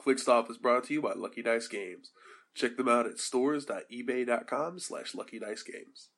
ClickStop is brought to you by Lucky Dice Games. Check them out at stores.ebay.com slash luckydicegames.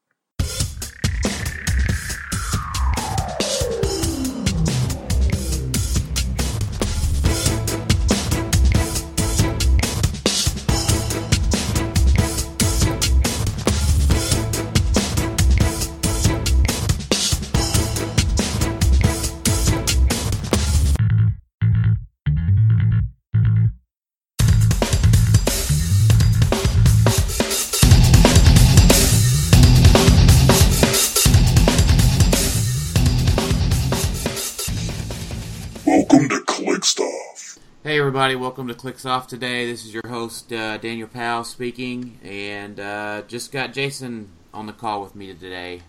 Everybody, welcome to ClickStop today. This is your host uh, Daniel Powell speaking, and uh, just got Jason on the call with me today.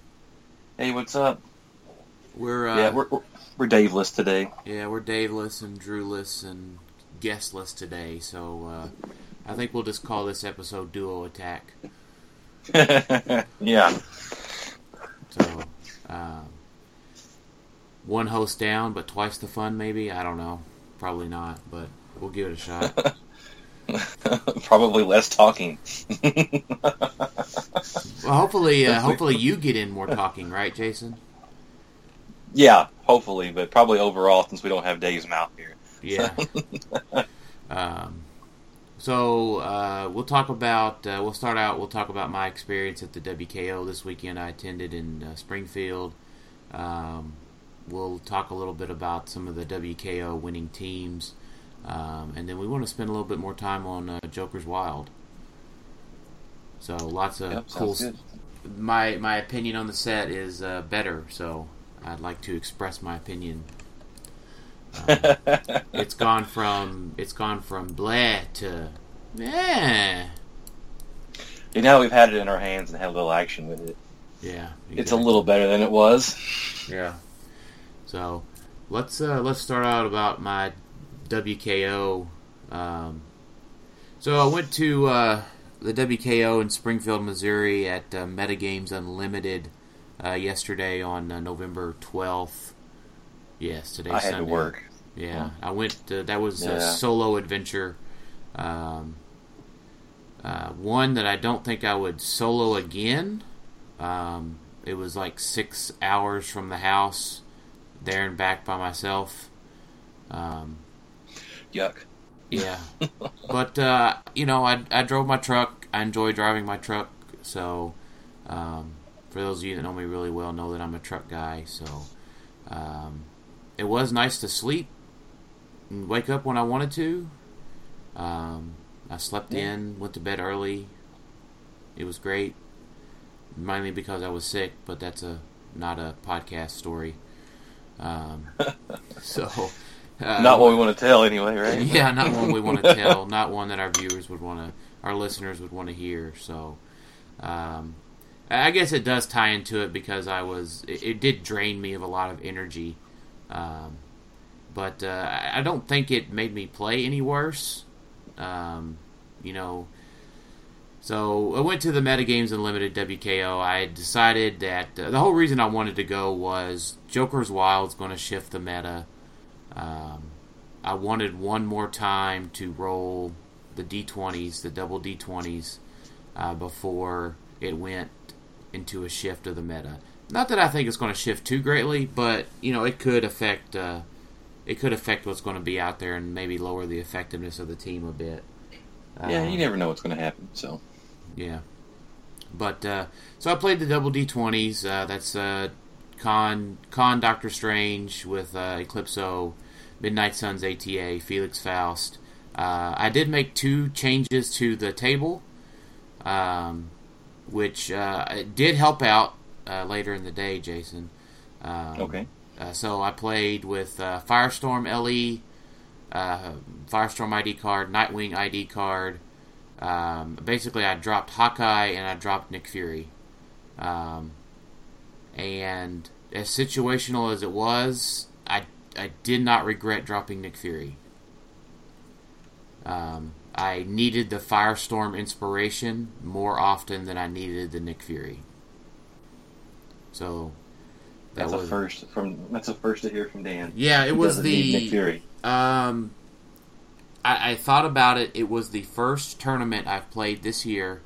Hey, what's up? We're uh, yeah, we're, we're we're Daveless today. yeah we're Daveless and Drewless and guestless today, so uh, I think we'll just call this episode Duo Attack. yeah, So um, one host down, but twice the fun. Maybe I don't know. Probably not, but we'll give it a shot. probably less talking. well, hopefully, uh, hopefully you get in more talking, right, Jason? yeah, hopefully, but probably overall since we don't have Dave's mouth here. Yeah. um, so uh, we'll talk about. Uh, we'll start out. We'll talk about my experience at the WKO this weekend. I attended in uh, Springfield. Um, we'll talk a little bit about some of the WKO winning teams, um, and then we want to spend a little bit more time on uh, Joker's Wild. So lots of Yep, cool. good. My my opinion on the set is uh, better, so I'd like to express my opinion. Um, it's gone from it's gone from blah to eh. You know, we've had it in our hands and had a little action with it. Yeah, It's a little better than it was. yeah. So let's uh, let's start out about my WKO. Um, so I went to uh, the WKO in Springfield, Missouri at uh, Metagames Unlimited uh, yesterday on uh, November twelfth. Yes, today's I had Sunday. to work. Yeah, I went. To, that was a solo adventure. Um, uh, one that I don't think I would solo again. Um, it was like six hours from the house, there and back by myself. Um, Yuck. yeah, but uh, you know, I I drove my truck. I enjoy driving my truck. So, um, for those of you that know me really well, know that I'm a truck guy. So, um, it was nice to sleep and wake up when I wanted to. Um, I slept Yeah. in, went to bed early. It was great, mainly because I was sick. But that's a not a podcast story. Um, so. Uh, Not what we want to tell, anyway, right? yeah, not one we want to tell, not one that our viewers would want to, our listeners would want to hear. So, um, I guess it does tie into it because I was, it, it did drain me of a lot of energy, um, but uh, I don't think it made me play any worse. Um, you know, so I went to the Metagames Unlimited WKO. I decided that uh, the whole reason I wanted to go was Joker's Wild's going to shift the meta. Um, I wanted one more time to roll the d20s, the double d20s, uh, before it went into a shift of the meta. Not that I think it's going to shift too greatly, but you know it could affect uh, it could affect what's going to be out there and maybe lower the effectiveness of the team a bit. Yeah, you never know what's going to happen. So, yeah. But uh, so I played the double D twenties. Uh, that's uh, Con Con Doctor Strange with uh, Eclipso, Midnight Suns ATA, Felix Faust. Uh, I did make two changes to the table, um, which uh, did help out uh, later in the day, Jason. Um, okay. uh, so I played with uh, Firestorm LE, uh, Firestorm ID card, Nightwing ID card. Um, basically, I dropped Hawkeye and I dropped Nick Fury. Um, and as situational as it was, I I did not regret dropping Nick Fury. Um, I needed the Firestorm inspiration more often than I needed the Nick Fury. So that That's was a first from. That's a first to hear from Dan. yeah, it was the Nick Fury. um, I, I thought about it. It was the first tournament I've played this year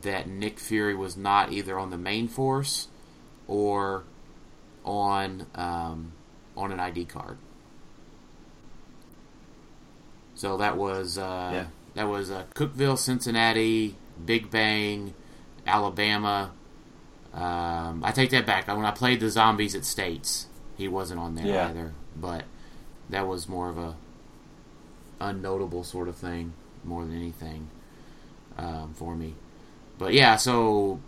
that Nick Fury was not either on the main force or on um, on an ID card. So that was uh, Yeah. that was uh, Cookeville, Cincinnati, Big Bang, Alabama. Um, I take that back. When I played the zombies at States, he wasn't on there Yeah. either. But that was more of a unnotable sort of thing, more than anything, um, for me. But yeah, so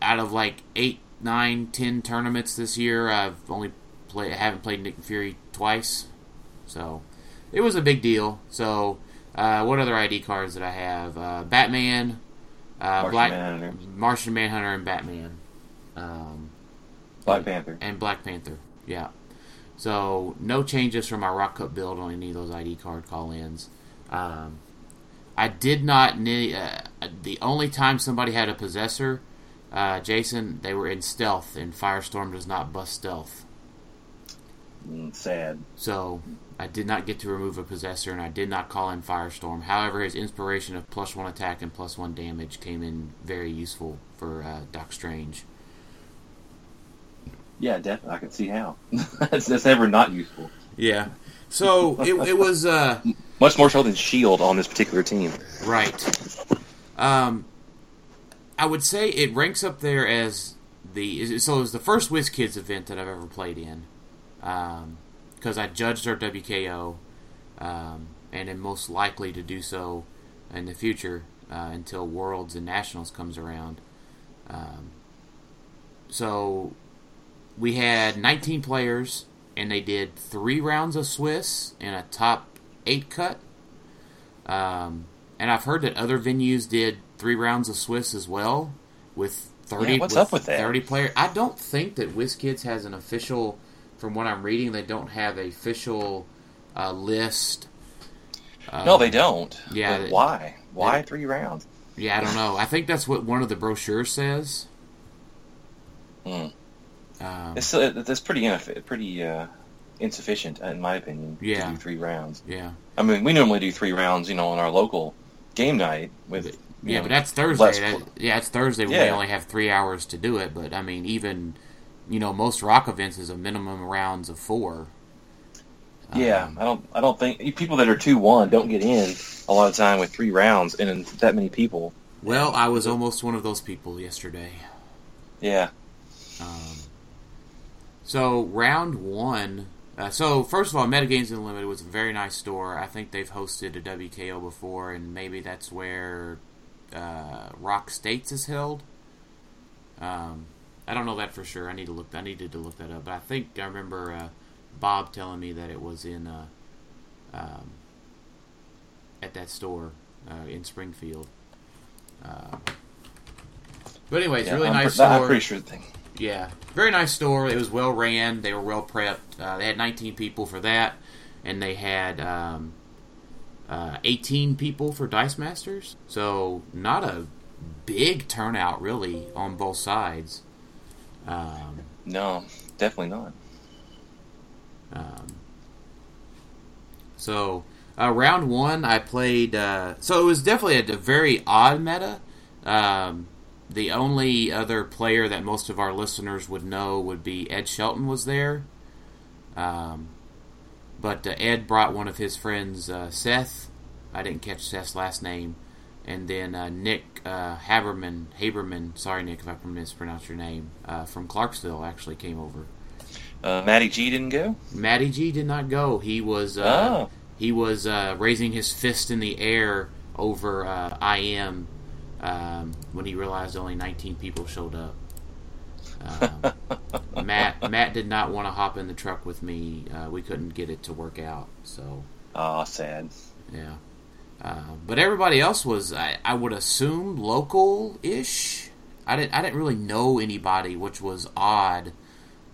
out of like eight, nine, ten tournaments this year, I've only played, I haven't played Nick Fury twice. So it was a big deal. So uh, what other ID cards did I have? Uh, Batman, uh, Martian Black Manhunter. Martian Manhunter, and Batman, um, Black Panther. and Black Panther. Yeah. So no changes from my Rock Cup build on any of those ID card call-ins. Um, I did not. Ne- uh, the only time somebody had a possessor, uh, Jason, they were in stealth, and Firestorm does not bust stealth. Mm, sad. So I did not get to remove a possessor, and I did not call in Firestorm. However, his inspiration of plus one attack and plus one damage came in very useful for uh, Doc Strange. Yeah, definitely. I can see how. that's, that's ever not useful. Yeah. So it, it was. Uh, Much more so than Shield on this particular team. Right. Um, I would say it ranks up there as the so it was the first WizKids event that I've ever played in, because I judged our WKO, um, and am most likely to do so in the future uh, until Worlds and Nationals comes around. Um, so we had 19 players, and they did three rounds of Swiss and a top eight cut. Um, and I've heard that other venues did three rounds of Swiss as well, with thirty. Yeah, what's up with that? Thirty player. I don't think that WizKids has an official. From what I'm reading, they don't have a official uh, list. no, Um, they don't. yeah, they- why? Why they- three rounds? Yeah, I don't know. I think that's what one of the brochures says. Hmm. Um, It's uh, that's pretty ineff- pretty uh, insufficient in my opinion. Yeah. To do three rounds. yeah, I mean, we normally do three rounds, you know, on our local game night with. yeah, know, but that's Thursday. That- yeah, it's Thursday when we only have three hours to do it. But I mean, even you know, most rock events is a minimum rounds of four. Yeah, Um, I don't. I don't think people that are two one don't get in a lot of time with three rounds and that many people. Well, I was almost one of those people yesterday. Yeah. Um, so round one. Uh, so first of all, Metagames Unlimited was a very nice store. I think they've hosted a WKO before, and maybe that's where uh, Rock States is held. Um, I don't know that for sure. I need to look. I needed to look that up. But I think I remember uh, Bob telling me that it was in uh, um, at that store uh, in Springfield. Um, but anyway, it's yeah, really I'm, nice pre- store. I'm pretty sure. Thing. Yeah, very nice store. It was well ran. They were well prepped. Uh, they had 19 people for that, and they had um, uh, 18 people for Dice Masters. So not a big turnout really on both sides. Um, No, definitely not. um, so uh, round one, I played. Uh, so it was definitely a, a very odd meta. Um, the only other player that most of our listeners would know would be Ed Shelton was there. Um, but uh, Ed brought one of his friends, uh, Seth. I didn't catch Seth's last name. And then uh, Nick uh, Haberman, Haberman, sorry Nick if I mispronounced your name, uh, from Clarksville actually came over. Uh, Matty G didn't go. Matty G did not go. He was uh, Oh. he was uh, raising his fist in the air over uh, IM um, when he realized only 19 people showed up. Um, Matt Matt did not want to hop in the truck with me. Uh, we couldn't get it to work out. So Oh, sad. yeah. Uh, but everybody else was, I, I would assume, local-ish. I didn't, I didn't really know anybody, which was odd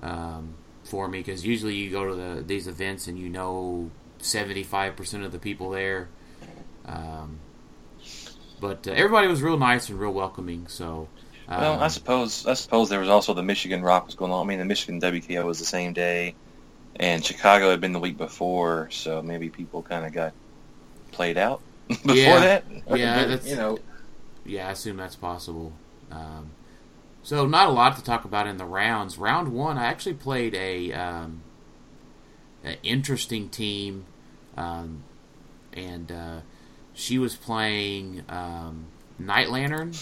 um, for me because usually you go to the, these events and you know seventy-five percent of the people there. Um, but uh, everybody was real nice and real welcoming. So, um, Well, I suppose I suppose there was also the Michigan Rock was going on. I mean, the Michigan WKO was the same day, and Chicago had been the week before, so maybe people kind of got played out before Yeah. that. Yeah, that's- you know. Yeah, I assume that's possible. Um, so not a lot to talk about in the rounds. Round one, I actually played a um, an interesting team, um, and uh, she was playing um, Night Lantern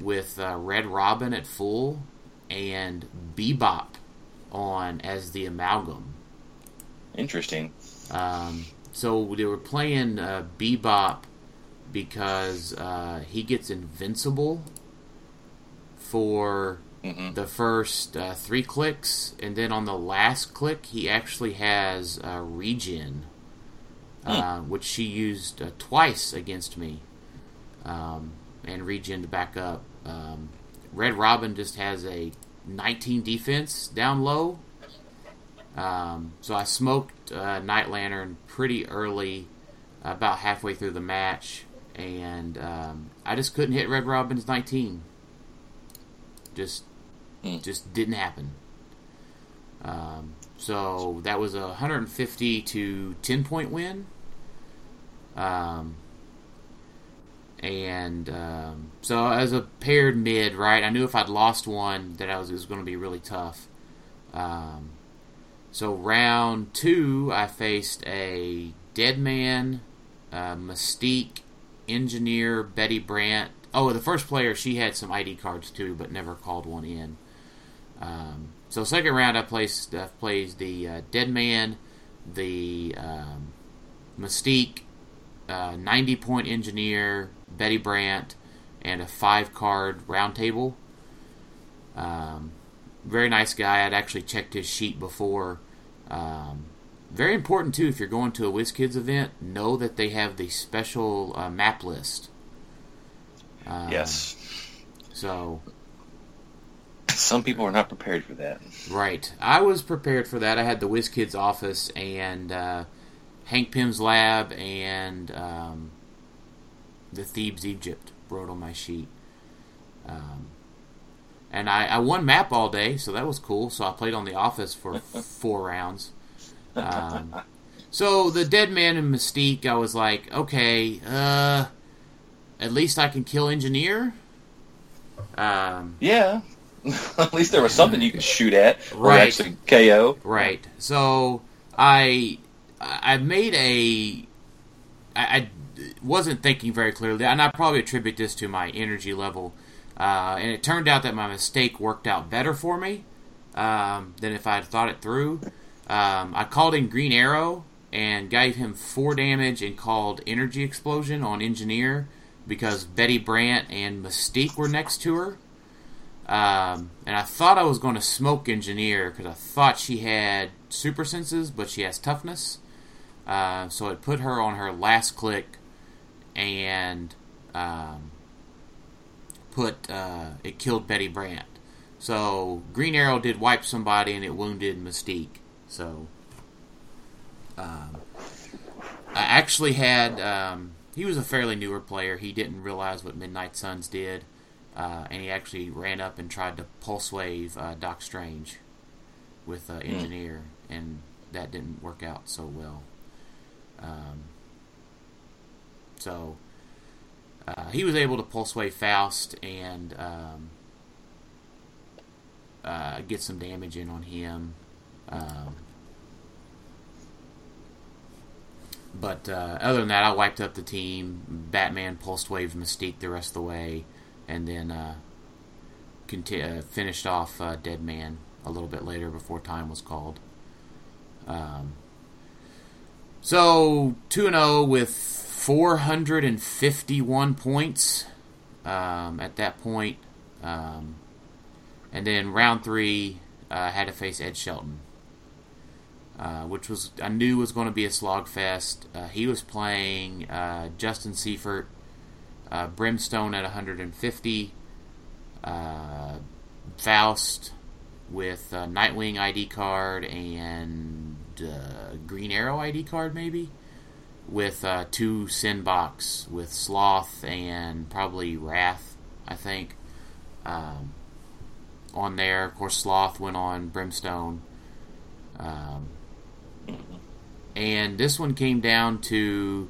with uh, Red Robin at full and Bebop on as the amalgam. Interesting. Um, so they were playing uh, Bebop because uh, he gets invincible for hmm the first uh, three clicks, and then on the last click, he actually has uh, regen, uh, which she used uh, twice against me, um, and regen to back up. Um, Red Robin just has a 19 defense down low. Um, so I smoked uh, Night Lantern pretty early, about halfway through the match, and um, I just couldn't hit Red Robin's 19. Just, Hmm. just didn't happen. Um, so that was a 150 to 10 point win. Um, and um, so as a paired mid, right, I knew if I'd lost one that I was it was going to be really tough. Um, so round two, I faced a dead man, uh, Mystique, engineer Betty Brant. Oh, the first player she had some ID cards too, but never called one in. Um, so second round, I placed plays the uh, dead man, the um, Mystique, uh, 90 point engineer Betty Brant, and a five card round table. Um, very nice guy. I'd actually checked his sheet before. Um, very important too if you're going to a WizKids event, know that they have the special uh, map list. Um, Yes. So Some people are not prepared for that. Right. I was prepared for that. I had the WizKids office and uh, Hank Pym's lab and um, the Thebes Egypt wrote on my sheet. Um, and I, I won map all day, so that was cool. So I played on the office for four rounds. Um, so the Dead Man and Mystique, I was like, okay, uh, at least I can kill Engineer. Um, Yeah. At least there was something you could shoot at or Right. actually KO. Right. So I I made a I, I wasn't thinking very clearly, and I probably attribute this to my energy level. Uh, and it turned out that my mistake worked out better for me um, than if I had thought it through. Um, I called in Green Arrow and gave him four damage and called Energy Explosion on Engineer because Betty Brant and Mystique were next to her. Um, and I thought I was going to smoke Engineer because I thought she had super senses, but she has toughness. Uh, so it put her on her last click and um, put uh, it killed Betty Brant. So Green Arrow did wipe somebody and it wounded Mystique. So um, I actually had um, he was a fairly newer player. He didn't realize what Midnight Suns did, uh, and he actually ran up and tried to pulse wave uh, Doc Strange with uh, Engineer, and that didn't work out so well. Um, so uh, he was able to pulse wave Faust and um, uh, get some damage in on him. Um, but uh, other than that, I wiped up the team. Batman pulsed wave Mystique the rest of the way, and then uh, conti- uh, finished off uh, Dead Man a little bit later before time was called. Um, so two and zero with four hundred and fifty-one points um, at that point. Um, and then round three, uh, had to face Ed Shelton, uh, which was I knew was going to be a slogfest. Uh, he was playing uh, Justin Seifert, uh, Brimstone at 150, uh, Faust with Nightwing ID card and Green Arrow ID card, maybe, with uh, two Sin Box with Sloth and probably Wrath, I think. Um, on there, of course, Sloth went on Brimstone. Um, and this one came down to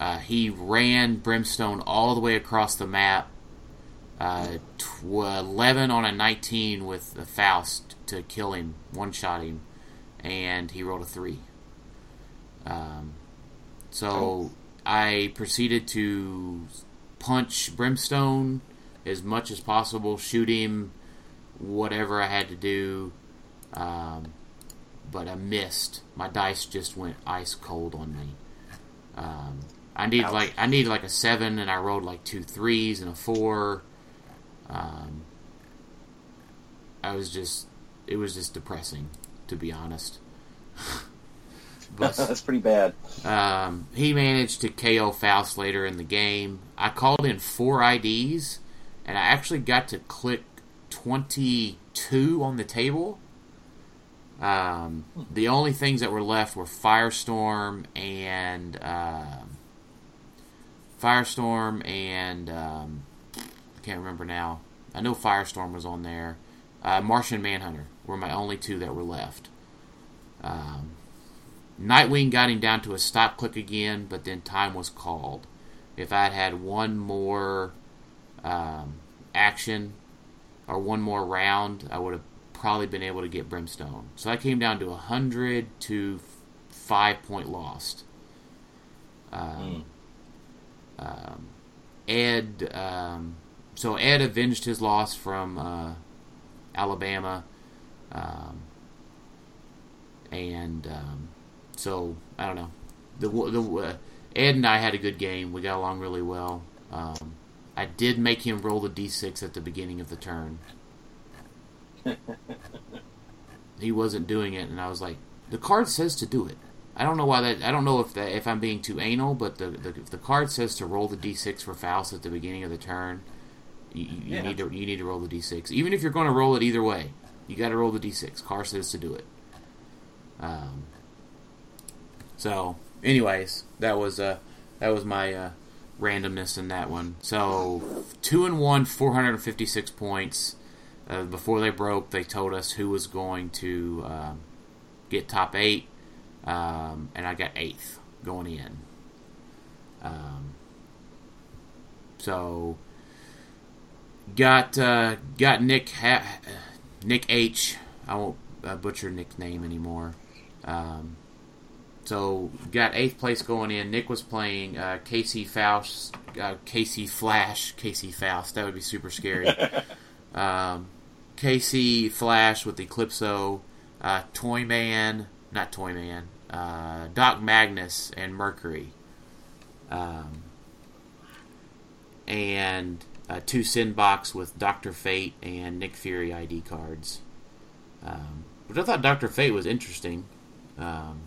Uh, he ran Brimstone all the way across the map. Uh, tw- 11 on a 19 with a Faust to kill him, one shot him, and he rolled a 3. Um, so I proceeded to punch Brimstone as much as possible, shoot him, whatever I had to do. Um, but I missed. My dice just went ice cold on me. Um, I need Ouch. like I needed like a seven, and I rolled like two threes and a four. Um, I was just, it was just depressing, to be honest. That's pretty bad. um, he managed to KO Faust later in the game. I called in four IDs, and I actually got to click 22 on the table. Um, the only things that were left were Firestorm and um Firestorm and um, I can't remember now. I know Firestorm was on there. Uh, Martian Manhunter were my only two that were left. Um, Nightwing got him down to a stop click again, but then time was called. If I'd had one more um, action or one more round, I would have probably been able to get Brimstone. So I came down to a hundred to five point lost. Um, um, Ed, um, so Ed avenged his loss from uh, Alabama, um, and um, so I don't know. The the uh, Ed and I had a good game. We got along really well. Um, I did make him roll the d6 at the beginning of the turn. he wasn't doing it, and I was like, "The card says to do it." I don't know why that. I don't know if that if I'm being too anal, but the the, the card says to roll the d6 for Faust at the beginning of the turn. You, you, Yeah. need to you need to roll the d6, even if you're going to roll it either way. You got to roll the d6. Card says to do it. Um. So, anyways, that was uh that was my uh, randomness in that one. So two and one, four hundred and fifty six points. Uh, before they broke, they told us who was going to um, get top eight, um, and I got eighth going in. Um, so got uh, got Nick ha- Nick H. I won't uh, butcher Nick's name anymore. Um, so got eighth place going in. Nick was playing uh, Casey Faust, uh, Casey Flash, Casey Faust. That would be super scary. um, Casey Flash with Eclipso, uh, Toyman, not Toyman, uh, Doc Magnus, and Mercury. Um, and uh, two Sin Box with Doctor Fate and Nick Fury ID cards. Um, which I thought Doctor Fate was interesting. Um,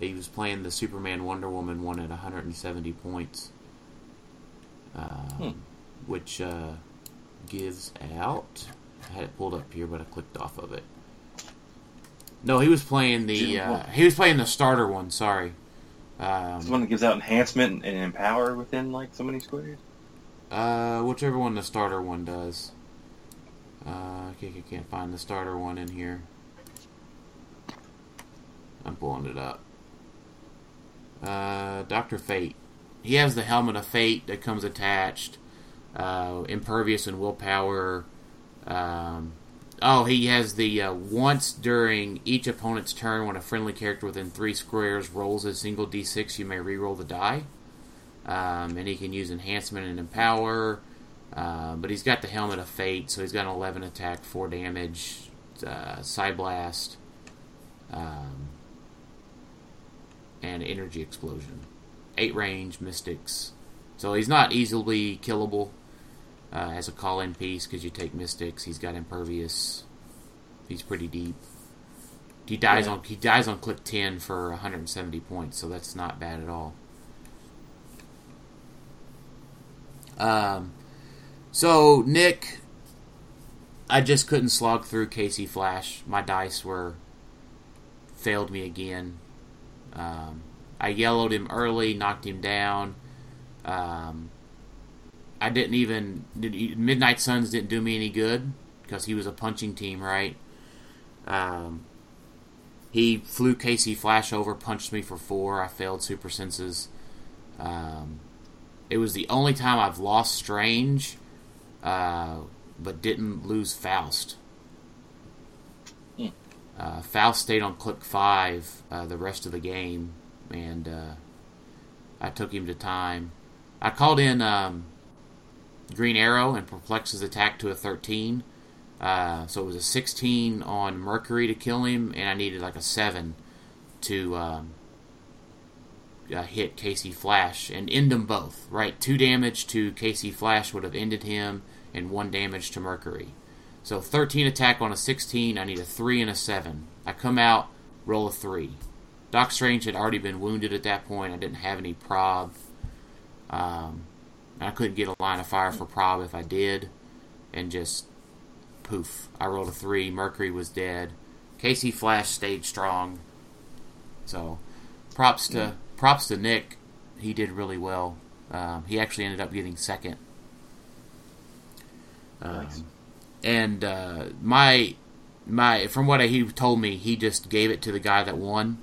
he was playing the Superman Wonder Woman one at 170 points, um, which uh, gives out. I had it pulled up here, but I clicked off of it. No, he was playing the uh, he was playing the starter one. Sorry, um, the one that gives out enhancement and empower within like so many squares. uh, whichever one the starter one does. Uh, I can't find the starter one in here. I'm pulling it up. Uh, Doctor Fate. He has the helmet of fate that comes attached. Uh, impervious and willpower. Um, oh, he has the uh, once during each opponent's turn when a friendly character within three squares rolls a single d6, you may re-roll the die. Um, and he can use enhancement and empower. Uh, but he's got the helmet of fate, so he's got an 11 attack, 4 damage, uh, side blast, um, and energy explosion. 8 range, mystics. So he's not easily killable uh, as a call in piece because you take mystics. He's got impervious. He's pretty deep. He dies Yeah. on he dies on click 10 for 170 points, so that's not bad at all. Um, so Nick, I just couldn't slog through Casey Flash. My dice were failed me again. Um, I yellowed him early, knocked him down. Um, I didn't even Midnight Suns didn't do me any good because he was a punching team, right? Um, he flew Casey Flash over, punched me for four. I failed super senses. Um, it was the only time I've lost Strange, uh, but didn't lose Faust. Uh, Faust stayed on click five uh, the rest of the game, and uh, I took him to time. I called in um, Green Arrow and perplexes attack to a 13. Uh, so it was a 16 on Mercury to kill him, and I needed like a 7 to um, uh, hit Casey Flash and end them both. Right, two damage to Casey Flash would have ended him, and one damage to Mercury. So 13 attack on a 16. I need a 3 and a 7. I come out, roll a 3. Doc Strange had already been wounded at that point. I didn't have any prob. Um, I couldn't get a line of fire for prob if I did. And just poof. I rolled a 3. Mercury was dead. Casey Flash stayed strong. So props to props to Nick. He did really well. Um, he actually ended up getting second. Um, Nice. And uh, my my from what he told me, he just gave it to the guy that won.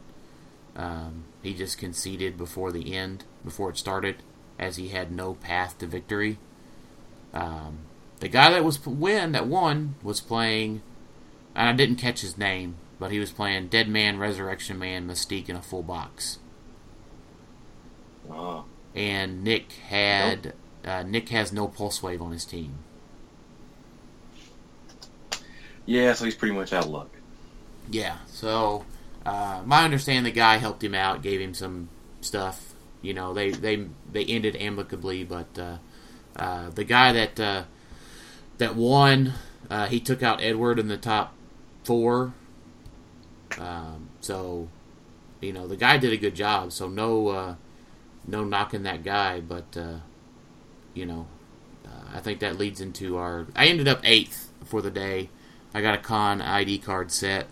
Um, he just conceded before the end, before it started, as he had no path to victory. Um, the guy that was win that won was playing, and I didn't catch his name, but he was playing Dead Man, Resurrection Man, Mystique in a full box. Oh. And Nick had uh, Nick has no pulse wave on his team. Yeah, so he's pretty much out of luck. Yeah, so uh, my understanding, the guy helped him out, gave him some stuff. You know, they they they ended amicably, but uh, uh, the guy that uh, that won, uh, he took out Edward in the top four. Um, so, you know, the guy did a good job. So no uh, no knocking that guy, but you know, I think that leads into our. I ended up eighth for the day. I got a con ID card set,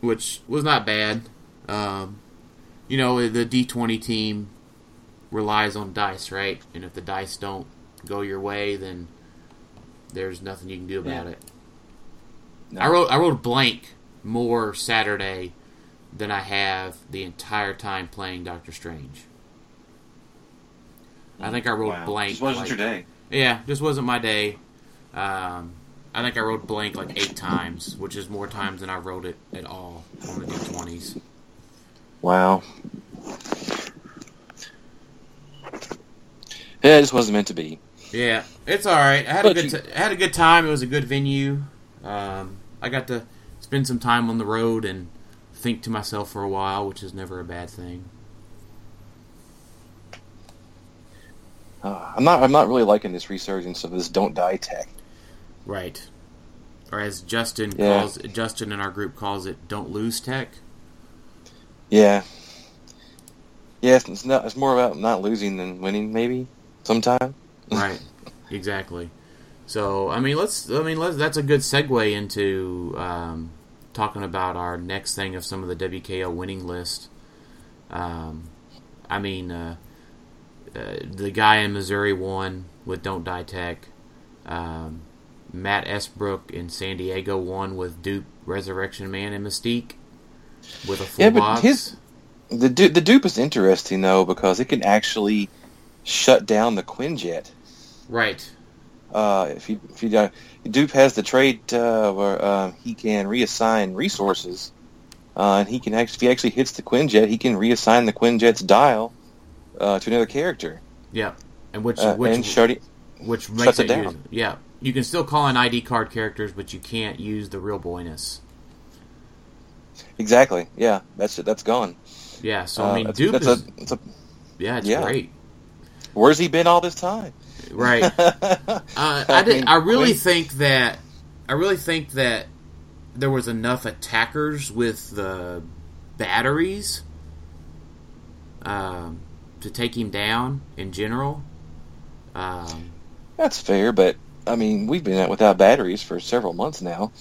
which was not bad. Um, you know, the D20 team relies on dice, right? And if the dice don't go your way, then there's nothing you can do about Yeah. it. No. I wrote I wrote blank more Saturday than I have the entire time playing Doctor Strange. I think I wrote Wow. blank. Just wasn't like- your day. yeah, just wasn't my day. Um, I think I wrote blank like eight times, which is more times than I wrote it at all on the D20s. Wow. Yeah, it just wasn't meant to be. Yeah, it's all right. I had a good you- t- I had a good time. It was a good venue. Um, I got to spend some time on the road and think to myself for a while, which is never a bad thing. Uh, I'm not. I'm not really liking this resurgence of this "don't die" tech. Right. Or as Justin Yeah. calls Justin in our group calls it, "Don't lose tech." Yeah. Yeah, it's, not. It's more about not losing than winning. Maybe sometime. right exactly so i mean let's i mean let's that's a good segue into um, talking about our next thing of some of the wko winning list um, i mean uh, uh, the guy in missouri won with don't die tech um, matt esbrook in san diego won with dupe resurrection man and mystique with a full Yeah, but box his- The du- the dupe is interesting though because it can actually shut down the Quinjet. right Uh, if you if you don't, dupe has the trait uh, where uh, he can reassign resources, uh, and he can actually if he actually hits the Quinjet, he can reassign the Quinjet's dial uh, to another character yeah and which uh, which and shut it. which makes Shuts it, it down. use- yeah, you can still call in ID card characters, but you can't use the real boyness. Exactly. Yeah, that's. That's gone. Yeah, so Uh, I mean, that's, Dupe that's is a, that's a, yeah, it's yeah. great, where's he been all this time? right? Uh, I did, mean, I really wait. think that I really think that there was enough attackers with the batteries um, to take him down in general. Um, That's fair, but I mean, we've been out without batteries for several months now,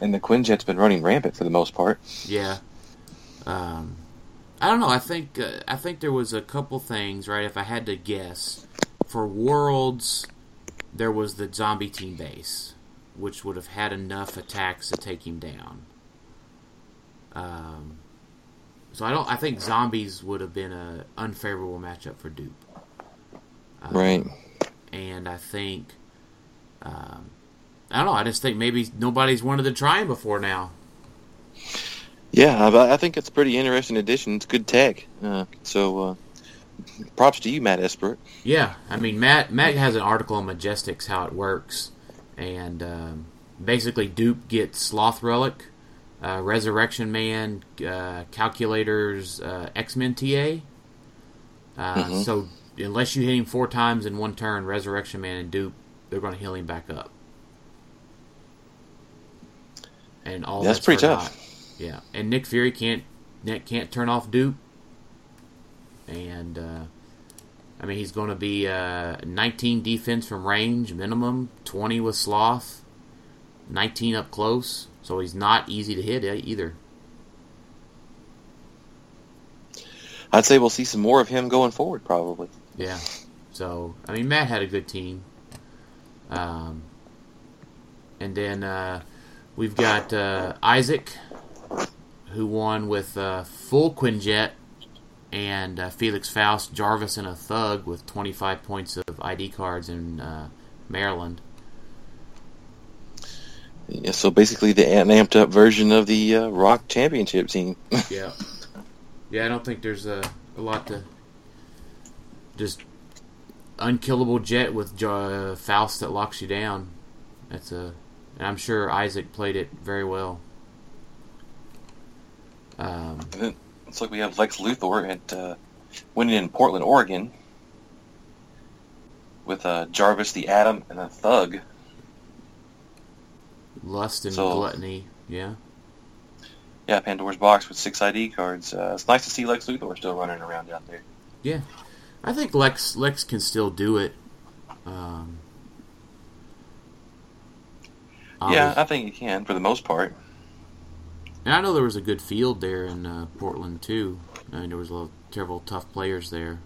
and the Quinjet's been running rampant for the most part. Yeah. Um, I don't know. I think uh, I think there was a couple things right. If I had to guess, for Worlds, there was the zombie team base, which would have had enough attacks to take him down. Um, So I don't. I think zombies would have been a unfavorable matchup for Dupe. Um, Right. And I think, um, I don't know. I just think maybe nobody's wanted to try him before now. Yeah, I, I think it's a pretty interesting addition. It's good tech. Uh, so, uh, props to you, Matt Espert. Yeah, I mean Matt. Matt has an article on Majestics how it works, and um, basically Dupe gets Sloth Relic, uh, Resurrection Man, uh, Calculators, uh, X Men TA. Uh, Mhm. So unless you hit him four times in one turn, Resurrection Man and Dupe, they're going to heal him back up. And all That's that's, pretty tough. Yeah, and Nick Fury can't Nick can't turn off Duke, and uh, I mean he's going to be uh, 19 defense from range minimum, 20 with sloth, 19 up close, so he's not easy to hit either. I'd say we'll see some more of him going forward, probably. Yeah. So I mean, Matt had a good team. Um, and then uh, we've got uh, Isaac, who won with uh, full Quinjet, and uh, Felix Faust, Jarvis, and a Thug with 25 points of ID cards in uh, Maryland. Yeah, so basically the an- amped up version of the uh, Rock Championship team. Yeah. Yeah, I don't think there's a, a lot to. Just unkillable jet with uh, Faust that locks you down. That's a. And I'm sure Isaac played it very well. Um, And then Looks like we have Lex Luthor at uh, winning in Portland, Oregon, with uh, Jarvis the Atom and a Thug. lust and So- gluttony. Yeah. Yeah, Pandora's box with six ID cards. Uh, it's nice to see Lex Luthor still running around out there. Yeah. I think Lex Lex can still do it. Um, Yeah, I think he can for the most part. And I know there was a good field there in uh, Portland too. I mean, there was a lot of terrible tough players there.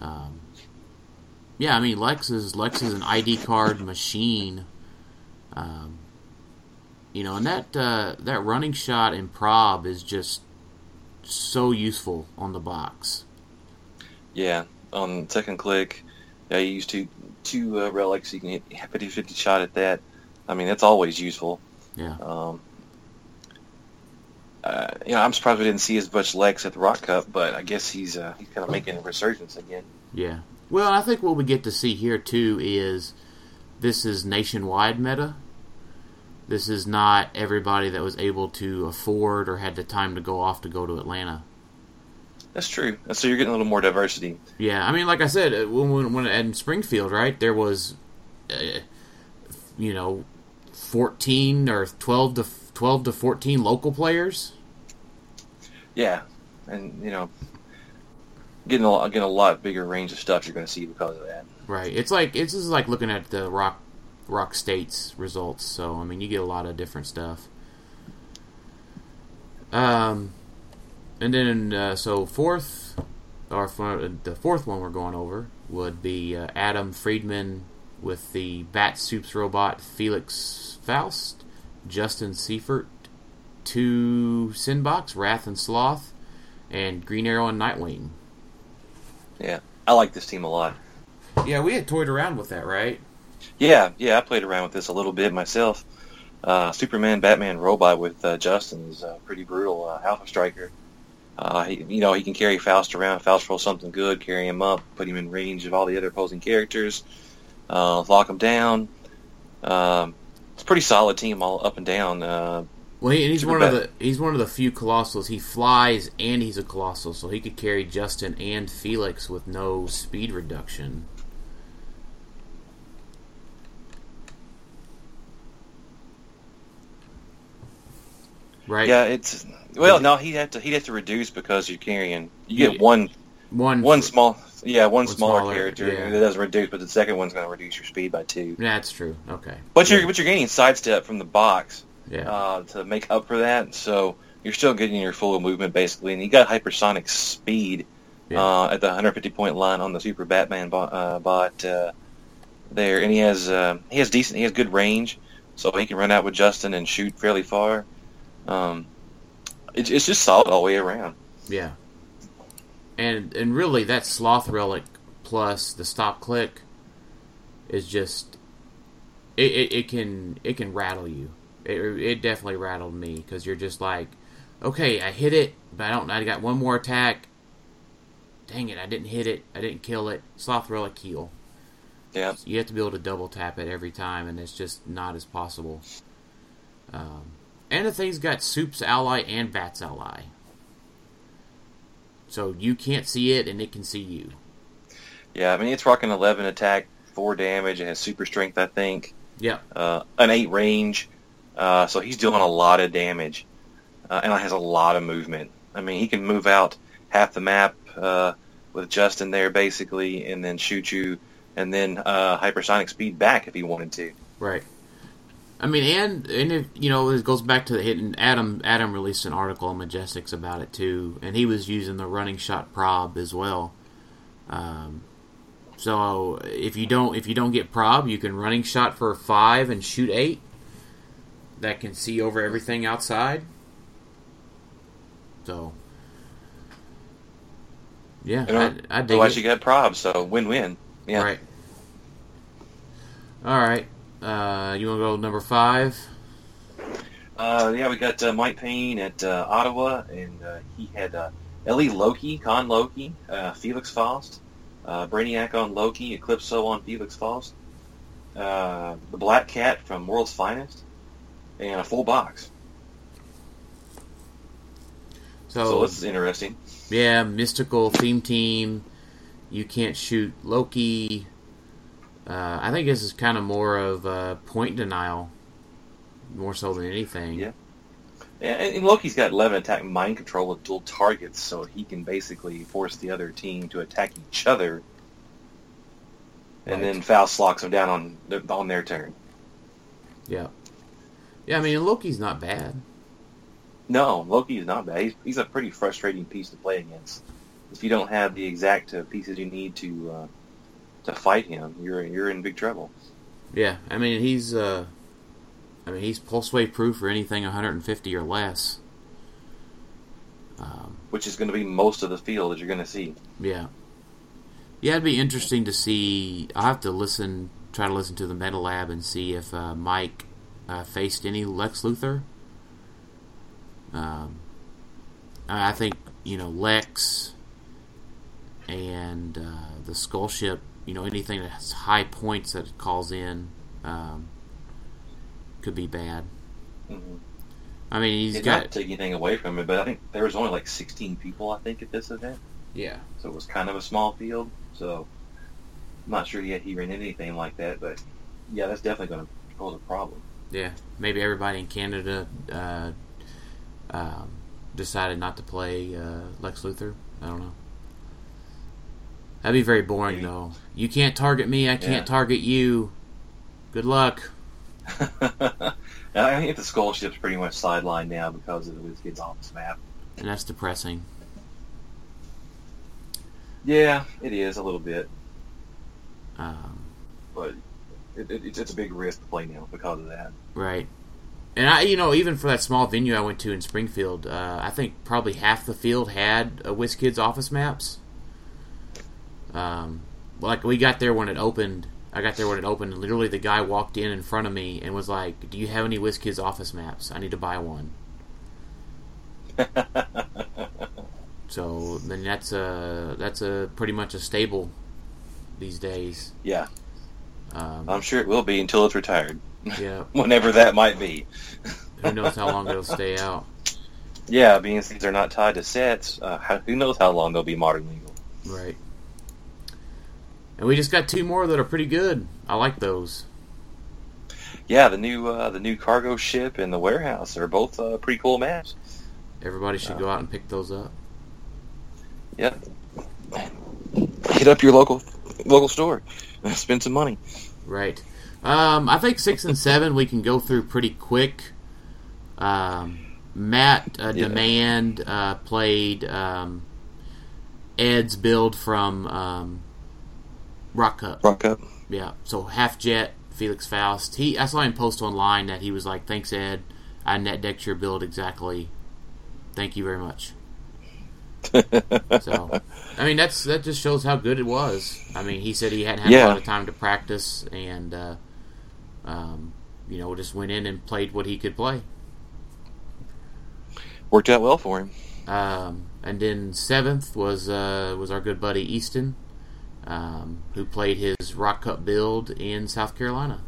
Um, yeah, I mean Lex is Lex is an ID card machine. Um, you know, and that uh, that running shot in prob is just so useful on the box. Yeah, on second click, yeah, you use two two uh, relics. You can hit 50-50 shot at that. I mean, that's always useful. Yeah, Um, uh, you know, I'm surprised we didn't see as much Lex at the Rock Cup, but I guess he's uh, he's kind of making a resurgence again. yeah. Well, I think what we get to see here too is this is nationwide meta. This is not everybody that was able to afford or had the time to go off to go to Atlanta. That's true. So you're getting a little more diversity. Yeah, I mean, like I said, uh, when when, when in Springfield, right, there was, uh, you know, fourteen or twelve to twelve to fourteen local players. Yeah, and you know, getting a lot, getting a lot bigger range of stuff you're going to see because of that. Right. It's like it's just like looking at the Rock Rock States results. So I mean, you get a lot of different stuff. Um, and then uh, so fourth, or the fourth one we're going over would be uh, Adam Friedman with the Bat Soups robot Felix Faust, Justin Seifert, two Sinbox Wrath and Sloth, and Green Arrow and Nightwing. Yeah, I like this team a lot. Yeah, we had toyed around with that, right? Yeah, yeah, I played around with this a little bit myself. Uh, Superman, Batman, Robot with uh, Justin is a pretty brutal uh, Alpha Striker. Uh, he, you know, he can carry Faust around. Faust rolls something good, carry him up, put him in range of all the other opposing characters, uh, lock him down. Um, it's a pretty solid team all up and down. Uh, Well, he, and he's one of the he's one of the few colossals. He flies and he's a colossal, so he could carry Justin and Felix with no speed reduction. Right? yeah, it's well, no, he'd have to he'd have to reduce because you're carrying. You Yeah. get one One. one small, yeah, one, One smaller, smaller, character yeah. that doesn't reduce, but the second one's going to reduce your speed by two. That's true. Okay. But you're but you're gaining sidestep from the box. Yeah. uh, to make up for that. So you're still getting your full movement basically, and you got hypersonic speed Yeah. uh, at the 150 point line on the Super Batman bot, uh, bot uh, there, and he has uh, he has decent, he has good range, so he can run out with Justin and shoot fairly far. Um, It's it's just solid all the way around. Yeah. And and really that sloth relic plus the stop click is just it, it, it can it can rattle you. It, it definitely rattled me because you're just like, okay, I hit it, but I don't. I got one more attack. Dang it! I didn't hit it. I didn't kill it. Sloth relic heal. Yeah. You have to be able to double tap it every time, and it's just not as possible. Um, and the thing's got Soup's ally and Bat's ally. So you can't see it, and it can see you. Yeah, I mean it's rocking eleven attack, four damage, it has super strength, I think. Yeah. Uh, an eight range. Uh, so he's doing a lot of damage. Uh, and it has a lot of movement. I mean he can move out half the map uh, with Justin there basically and then shoot you and then uh, hypersonic speed back if he wanted to. Right. I mean, and and if, you know, it goes back to the hitting. Adam Adam released an article on Majestics about it too, and he was using the running shot prob as well. Um, so if you don't if you don't get prob, you can running shot for five and shoot eight. That can see over everything outside. So, yeah, You know, I, I dig Otherwise it. you got prob, so win-win. Yeah. Right. All right. Uh, you want to go number five? Uh, yeah, we got uh, Mike Payne at uh, Ottawa, and uh, he had uh, Ellie Loki, Con Loki, uh, Felix Faust, uh, Brainiac on Loki, Eclipso on Felix Faust, uh, the Black Cat from World's Finest, and a full box. So, So this is interesting. yeah, mystical theme team. You can't shoot Loki. Uh, I think this is kind of more of uh, point denial, more so than anything. Yeah. And, and Loki's got 11 attack mind control with dual targets, so he can basically force the other team to attack each other. And then Faust locks them down on their, on their turn. Yeah. Yeah, I mean Loki's not bad. No, Loki is not bad. He's, he's a pretty frustrating piece to play against. If you don't have the exact uh, pieces you need to uh, to fight him, you're you're in big trouble. Yeah, I mean he's uh, I mean he's pulse wave proof for anything 150 or less. Um, Which is going to be most of the field that you're going to see. Yeah. Yeah, it'd be interesting to see. I'll have to listen, try to listen to the Meta Lab and see if uh, Mike uh, faced any Lex Luthor. Um, I think, you know, Lex and uh, the Skull Ship, you know, anything that has high points that it calls in um, could be bad. Mm-hmm. I mean, he's He's got. not taking anything away from it, but I think there was only like 16 people, I think, at this event. Yeah. So it was kind of a small field. So I'm not sure yet he ran anything like that, but yeah, that's definitely going to pose a problem. Yeah, maybe everybody in Canada uh, um, decided not to play uh, Lex Luthor. I don't know. That'd be very boring, Maybe. though. You can't target me. I can't Yeah. target you. Good luck. I think the skull ship's pretty much sidelined now because of the kids off this map. And that's depressing. Yeah, it is a little bit, Um, but it, it, it's, it's a big risk to play now because of that. right. And I, you know, even for that small venue I went to in Springfield, uh, I think probably half the field had uh, WizKids office maps. Um, like we got there when it opened. I got there when it opened, and literally the guy walked in in front of me and was like, "Do you have any WizKids office maps? I need to buy one." So then that's a that's a pretty much a staple these days. yeah, Um, I'm sure it will be until it's retired, yeah, whenever that might be. who knows how long it'll stay out? Yeah, being since they're not tied to sets, uh, who knows how long they'll be modern legal. Right. And we just got two more that are pretty good. I like those. Yeah, the new uh, the new cargo ship and the warehouse are both uh, pretty cool maps. Everybody should go out and pick those up. Yep. Hit up your local local store, spend some money. Right. Um, I think six and seven we can go through pretty quick. Um, Matt uh, Yeah. Demand uh, played um, Ed's build from um, Rock Cup. Rock up. Yeah. So half jet Felix Faust. He I saw him post online that he was like, "Thanks Ed, I net decked your build exactly Thank you very much. so, I mean, that's that just shows how good it was. I mean, he said he hadn't had a lot of time to practice, and uh, um, you know, just went in and played what he could play. Worked out well for him. Um, and then seventh was uh, was our good buddy Easton, um, who played his Rock Cup build in South Carolina.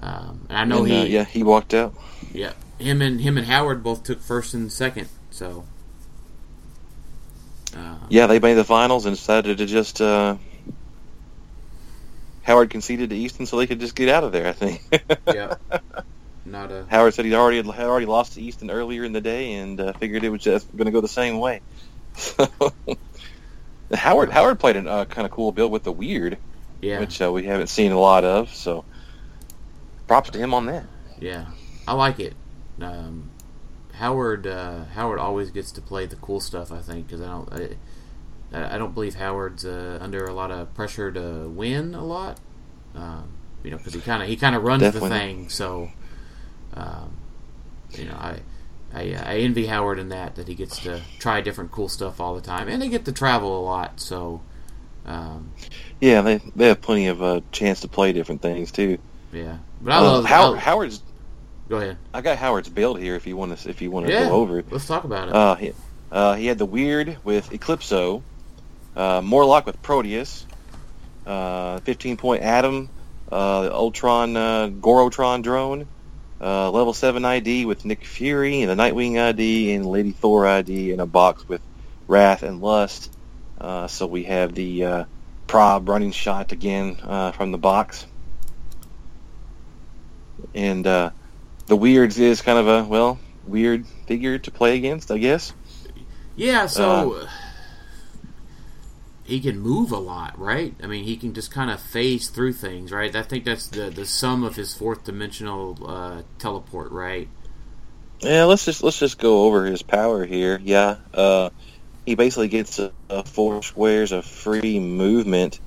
Um, and I know And, he, uh, yeah, he walked out. yeah, him and him and Howard both took first and second. So, uh, Yeah, they made the finals and decided to just. Uh, Howard conceded to Easton so they could just get out of there. I think. yeah, not a Howard said he'd already had already lost to Easton earlier in the day and uh, figured it was just going to go the same way. Howard Howard played a uh, kind of cool build with the weird, yeah, which uh, we haven't seen a lot of. So, props to him on that. yeah. I like it. Um, Howard uh, Howard always gets to play the cool stuff. I think because I don't I, I don't believe Howard's uh, under a lot of pressure to win a lot. Um, you know, because he kind of he kind of runs Definitely. the thing. So, um, you know, I. I, uh, I envy Howard in that that he gets to try different cool stuff all the time, and they get to travel a lot. So, um, Yeah, they they have plenty of uh, chance to play different things too. yeah. But I Uh, love Howard, I- Howard's. Go ahead. I got Howard's build here if you want to if you want to Yeah, go over it. let's talk about it. Uh, he, uh, he had the weird with Eclipso, uh, Morlock with Proteus, uh, 15 point Atom, uh, Ultron uh, Gorotron drone, uh, level 7 ID with Nick Fury, and the Nightwing ID, and Lady Thor ID in a box with Wrath and Lust. Uh, so we have the uh, prob running shot again uh, from the box. And uh, the weirds is kind of a, well, weird figure to play against, I guess. Yeah, so he can move a lot, right? I mean, he can just kind of phase through things, right? I think that's the the sum of his fourth dimensional uh, teleport, right? Yeah, let's just let's just go over his power here. Yeah, uh, he basically gets uh, uh, four squares of free movement.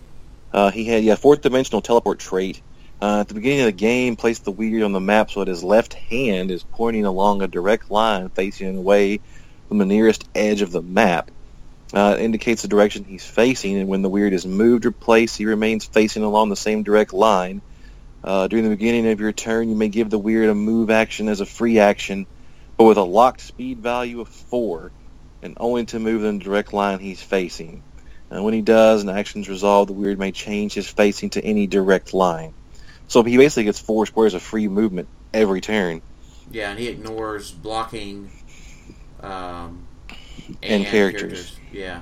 Uh, he had yeah fourth dimensional teleport trait. Uh, at the beginning of the game, place the weird on the map so that his left hand is pointing along a direct line facing away from the nearest edge of the map. Uh, indicates the direction he's facing, and when the weird is moved or placed, he remains facing along the same direct line. Uh, during the beginning of your turn, you may give the weird a move action as a free action, but with a locked speed value of 4, and only to move in the direct line he's facing. And when he does, an action's resolved, the weird may change his facing to any direct line. So he basically gets four squares of free movement every turn. Yeah, and he ignores blocking um, And characters. Yeah.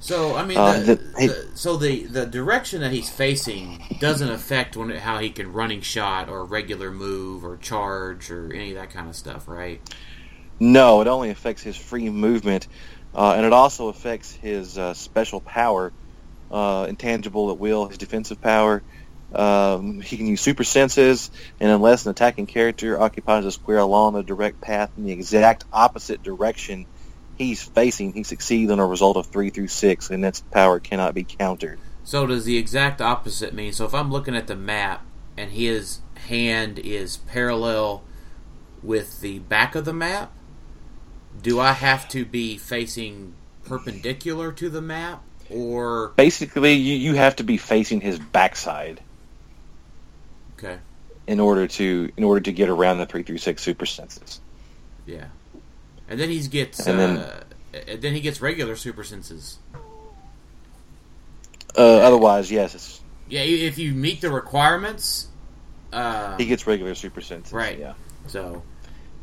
So I mean, Uh, the, the- hey- the- so the the direction that he's facing doesn't affect when how he can running shot or regular move or charge or any of that kind of stuff, right? No, it only affects his free movement, uh, and it also affects his uh, special power, uh, intangible at will, his defensive power. Um, he can use super senses, and unless an attacking character occupies a square along the direct path in the exact opposite direction he's facing, he succeeds on a result of three through six, and its power cannot be countered. So does the exact opposite mean? So if I'm looking at the map and his hand is parallel with the back of the map, do I have to be facing perpendicular to the map or Basically, you, you have to be facing his backside okay, in order to in order to get around the three through six super senses. yeah. And then he gets And then- uh, and then he gets regular super senses. Uh, otherwise, yes, Yeah, if you meet the requirements, uh, he gets regular super senses. Right. Yeah. so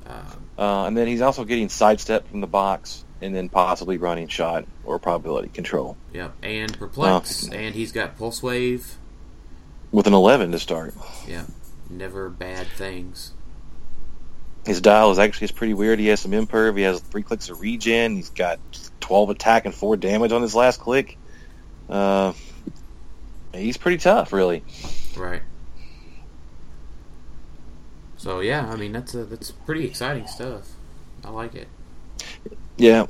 um, Uh, and then he's also getting sidestep from the box, and then possibly running shot or probability control yep, and perplex, and he's got pulse wave. with an eleven to start. Yeah, never bad things. His dial is actually is pretty weird. He has some imperv. He has three clicks of regen. He's got twelve attack and four damage on his last click. Uh, he's pretty tough, really. Right. So yeah, I mean that's a, that's pretty exciting stuff. I like it. Yeah.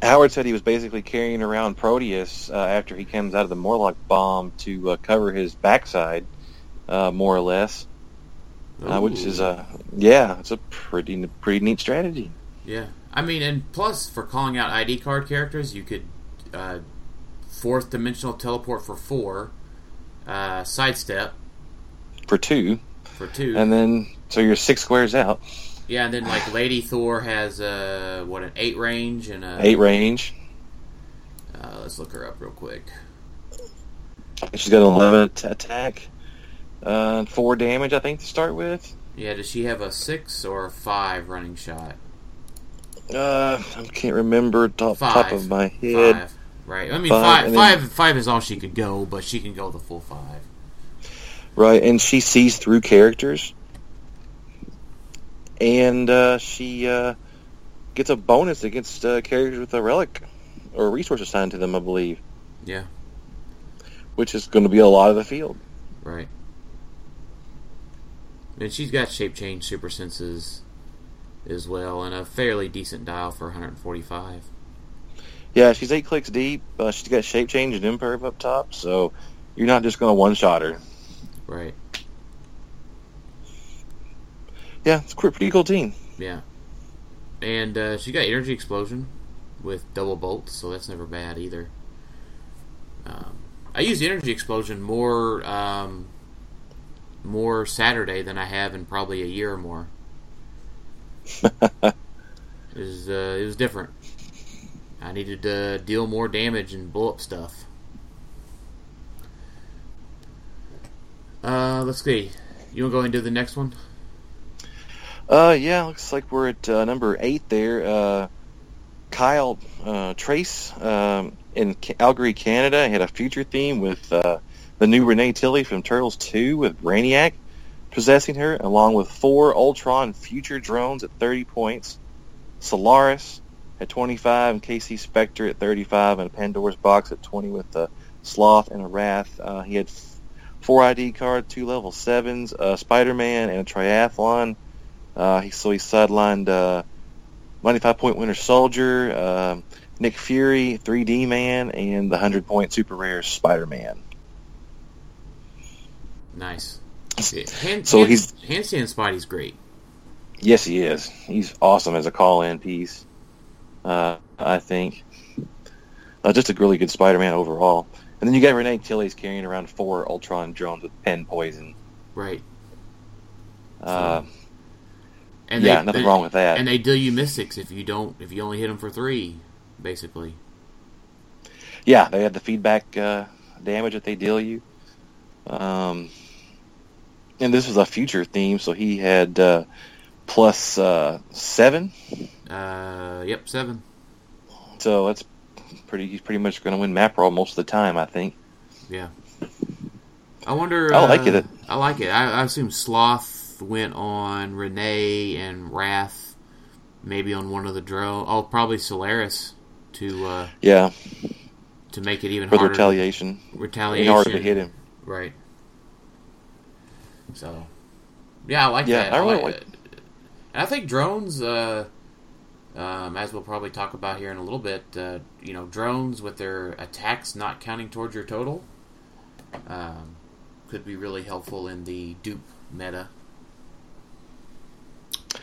Howard said he was basically carrying around Proteus uh, after he comes out of the Morlock bomb to uh, cover his backside, uh, more or less. Uh, which is a yeah, it's a pretty pretty neat strategy. Yeah, I mean, and plus for calling out ID card characters, you could uh, fourth dimensional teleport for four, uh, sidestep. For two, for two, and then so you're six squares out, yeah, and then like Lady Thor has uh, what an eight range and a eight range. Uh, let's look her up real quick. She's got an eleven at- attack, uh, four damage I think to start with. Yeah, does she have a six or a five running shot? Uh, I can't remember top top of my head. Five, right? I mean, Five, five, five, then- five is all she could go, but she can go the full five. Right, and she sees through characters, and uh, she uh, gets a bonus against uh, characters with a relic or a resource assigned to them, I believe, Yeah, which is going to be a lot of the field. right. And she's got shape change super senses as well, and a fairly decent dial for 145. Yeah, she's eight clicks deep. Uh, she's got shape change and imperv up top, so you're not just going to one shot her. Right. Yeah, it's a pretty cool team. Yeah. And uh, she got energy explosion with double bolts, so that's never bad either. Um, I used energy explosion more um, more Saturday than I have in probably a year or more. It was uh, it was different. I needed to deal more damage and blow up stuff. Uh, let's see. You want to go into the next one? Uh, yeah, looks like we're at uh, number eight there. Uh, Kyle uh, Trace um, in Calgary, Canada, had a future theme with uh, the new Renet Tilley from Turtles 2 with Brainiac possessing her, along with four Ultron future drones at 30 points, Solaris at 25, and KC Spectre at 35, and a Pandora's Box at 20 with a Sloth and a Wrath. Uh, he had four ID cards, two level 7s, uh, Spider-Man, and a Triathlon. Uh, he, so he sidelined uh, 95 point Winter Soldier, um Nick Fury, 3D Man, and the 100 point super rare Spider Man. Nice. Yeah, hand, So hand, he's- handstand Spidey's great. Yes, he is. He's awesome as a call in piece, uh, I think. Uh, just a really good Spider Man overall. And then you got Renet Tilley's carrying around four Ultron drones with pen poison. Right. Uh, And yeah, they, nothing they- wrong with that. And they deal you mystics if you don't if you only hit them for three, basically. yeah, they have the feedback uh, damage that they deal you. Um, and this was a future theme, so he had uh, plus uh, seven. Uh, yep, seven. So that's pretty. He's pretty much going to win map roll most of the time, I think. Yeah. I wonder. I like uh, it. I like it. I, I assume Sloth went on Renee and Wrath, maybe on one of the drone. Oh, probably Solaris to uh, Yeah, to make it even for the harder. retaliation. retaliation. In order to hit him. Right. So, yeah, I like Yeah, that. I really like like it. And I think drones, uh, um, as we'll probably talk about here in a little bit, uh, you know, drones with their attacks not counting towards your total, um, could be really helpful in the dupe meta.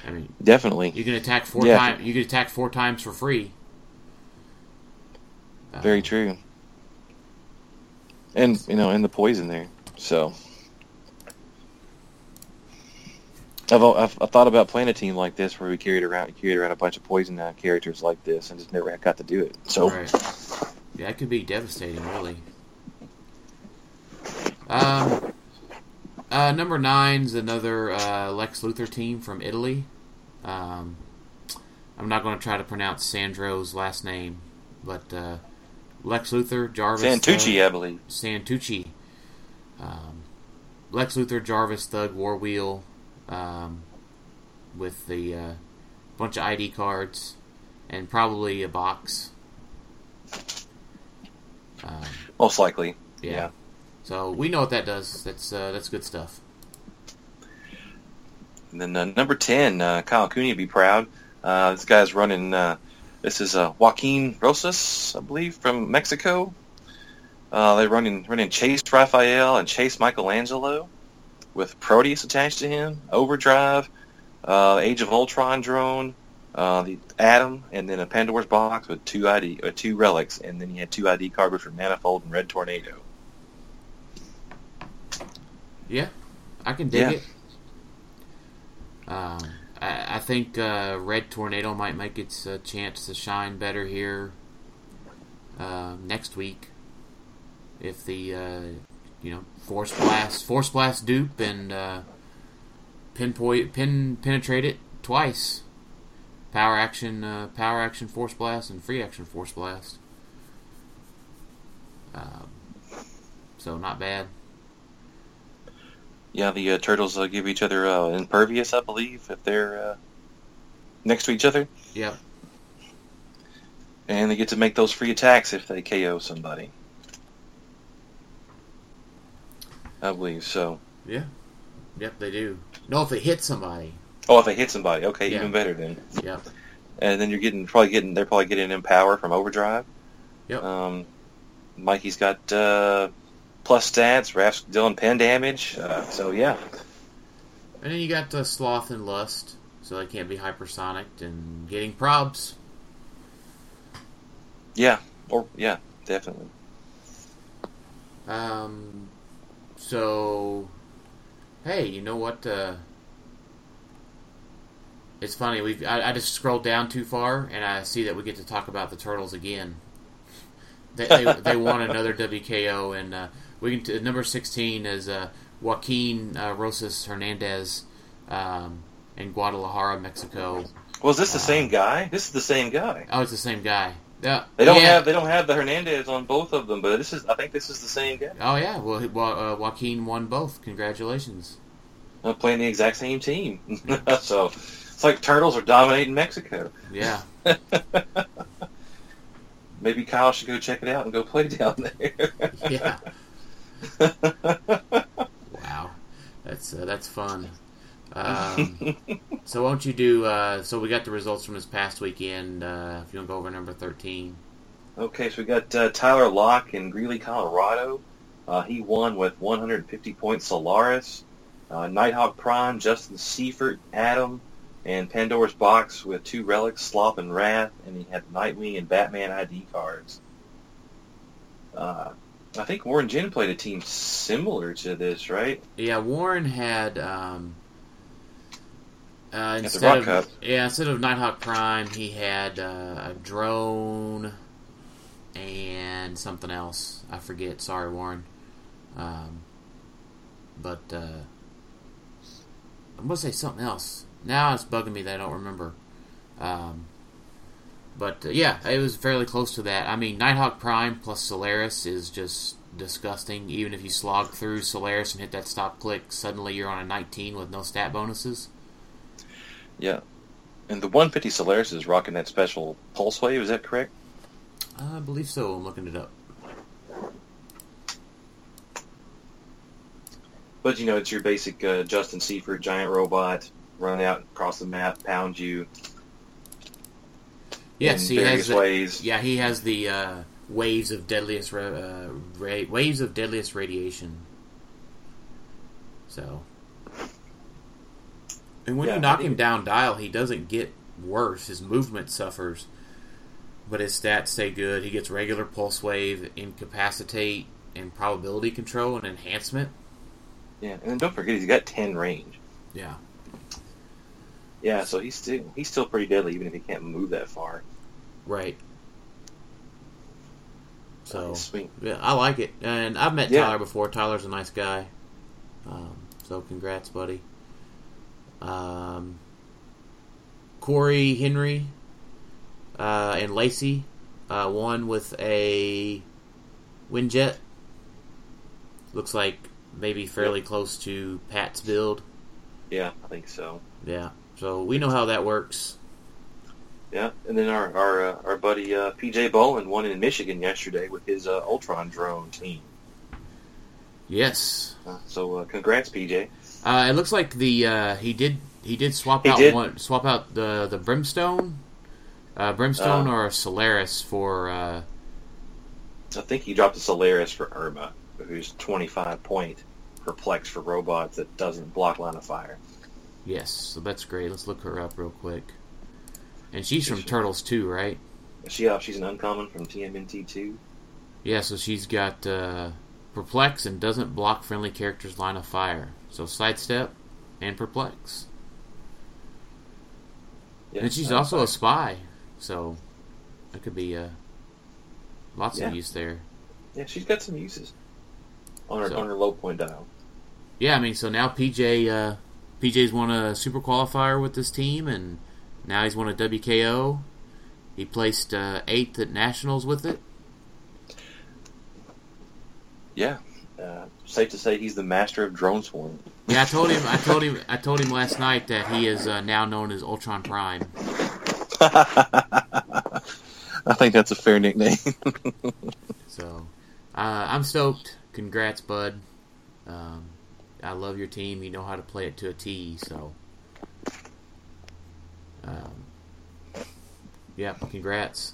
I mean, Definitely. you can attack four Yeah. times. You can attack four times for free. Very Um, true. And you know, and the poison there. So I've, I've, I've thought about playing a team like this where we carried around carried around a bunch of poison uh, characters like this and just never got to do it. So Right. Yeah, it could be devastating, really. Um, uh, number nine's another uh, Lex Luthor team from Italy. Um, I'm not going to try to pronounce Sandro's last name, but uh, Lex Luthor, Jarvis, Santucci, I believe. Santucci, um, Lex Luthor, Jarvis, Thug, War Wheel, um, with the uh, bunch of ID cards and probably a box. Um, Most likely. yeah. Yeah. So we know what that does. That's uh, that's good stuff. And then uh, number ten, uh, Kyle Cooney would be proud. Uh, this guy's running. Uh, this is uh, Joaquin Rosas, I believe, from Mexico. Uh, they're running running Chase Raphael and Chase Michelangelo. With Proteus attached to him, Overdrive, uh, Age of Ultron drone, uh, the Atom, and then a Pandora's box with two ID, uh, two relics, and then he had two ID cards for Manifold and Red Tornado. Yeah, I can dig Yeah. it. Um, I, I think uh, Red Tornado might make its uh, chance to shine better here uh, next week if the uh, you know Force Blast, Force Blast dupe, and uh, pinpoint pin penetrate it twice. Power action, uh, power action, Force Blast, and free action, Force Blast. Um, so not bad. Yeah, the uh, turtles uh, give each other uh, impervious, I believe, if they're uh, next to each other, Yep. and they get to make those free attacks if they KO somebody. I believe so. Yeah. Yep, they do. No, if they hit somebody. Oh, if they hit somebody, okay, Yeah. even better then. Yep. And then you're getting probably getting they're probably getting Empower from Overdrive. Yep. Um, Mikey's got uh, plus stats, Raph's dealing pen damage. Uh, so yeah, And then you got uh, Sloth and Lust, so they can't be hypersonic and getting probs. yeah, or yeah, definitely. Um, so, hey, you know what? Uh, it's funny. We I, I just scrolled down too far, and I see that we get to talk about the turtles again. They they, they won another WKO, and uh, we can t- number sixteen is uh, Joaquin uh, Rosas Hernandez um, in Guadalajara, Mexico. Well, is this the same guy? This is the same guy. Oh, it's the same guy. Yeah, They don't yeah. have they don't have the Hernandez on both of them, but this is I think this is the same guy. Oh yeah, well, uh, Joaquin won both. Congratulations. Uh, playing the exact same team. so it's like turtles are dominating Mexico. Yeah. Maybe Kyle should go check it out and go play down there. Yeah. Wow, that's uh, that's fun. Um, so won't you do? Uh, so we got the results from this past weekend. Uh, if you want to go over number thirteen. Okay, so we got uh, Tyler Locke in Greeley, Colorado. Uh, he won with 150 points. Solaris, uh, Nighthawk Prime, Justin Seyfert, Atom, and Pandora's Box with two relics, Sloth and Wrath, and he had Nightwing and Batman ID cards. Uh, I think Warren Jin played a team similar to this, right? Yeah, Warren had um, uh, instead of yeah instead of Nighthawk Prime, he had uh, a drone and something else. I forget. Sorry, Warren. Um, but uh, I'm gonna say something else. Now it's bugging me that I don't remember. Um, but uh, yeah, it was fairly close to that. I mean, Nighthawk Prime plus Solaris is just disgusting. Even if you slog through Solaris and hit that stop click, suddenly you're on a 19 with no stat bonuses. Yeah. And the 150 Solaris is rocking that special Pulse Wave, is that correct? I believe so. I'm looking it up. But you know, it's your basic uh, Justin Seyfert giant robot, run out across the map, pound you Yes, in he various has. The, ways. yeah, he has the uh, waves of deadliest ra- uh, ra- waves of deadliest radiation. So, and when Yeah, you knock him down dial, he doesn't get worse. His movement suffers, but his stats stay good. He gets regular pulse wave, incapacitate, and probability control and enhancement. Yeah, and then don't forget he's got ten range. Yeah, Yeah, so he's still he's still pretty deadly even if he can't move that far. right. So Sweet. Yeah, I like it, and I've met Yeah. Tyler before. Tyler's a nice guy, um, so congrats, buddy. Um, Corey Henry uh, and Lacey uh, won with a Windjet. Looks like maybe fairly close to Pat's build. Yeah, I think so. Yeah, so we know how that works. Yeah, and then our our uh, our buddy uh, PJ Bolin won in Michigan yesterday with his uh, Ultron drone team. Yes, Uh, so uh, congrats, PJ. Uh, it looks like the uh, he did he did swap He out did. one swap out the the brimstone, uh, brimstone Uh. or Solaris for uh, I think he dropped the Solaris for Irma, who's twenty five point. perplex for robots that doesn't block line of fire. Yes, so that's great. Let's look her up real quick. And she's from she- Turtles too, right? She uh, she's an uncommon from TMNT two. Yeah, so she's got uh, perplex and doesn't block friendly characters' line of fire. So sidestep and perplex. Yeah, and she's also a spy, so that could be uh, lots Yeah. of use there. yeah she's got some uses on her So- on her low point dial. Yeah, I mean, so now PJ uh, PJ's won a super qualifier with this team, and now he's won a WKO. He placed uh, eighth at nationals with it. Yeah, uh, safe to say he's the master of drone swarm. Yeah, I told him. I told him. I told him last night that he is uh, now known as Ultron Prime. I think that's a fair nickname. So uh, I'm stoked. Congrats, bud. Um, I love your team. You know how to play it to a T. So, um, yeah, congrats.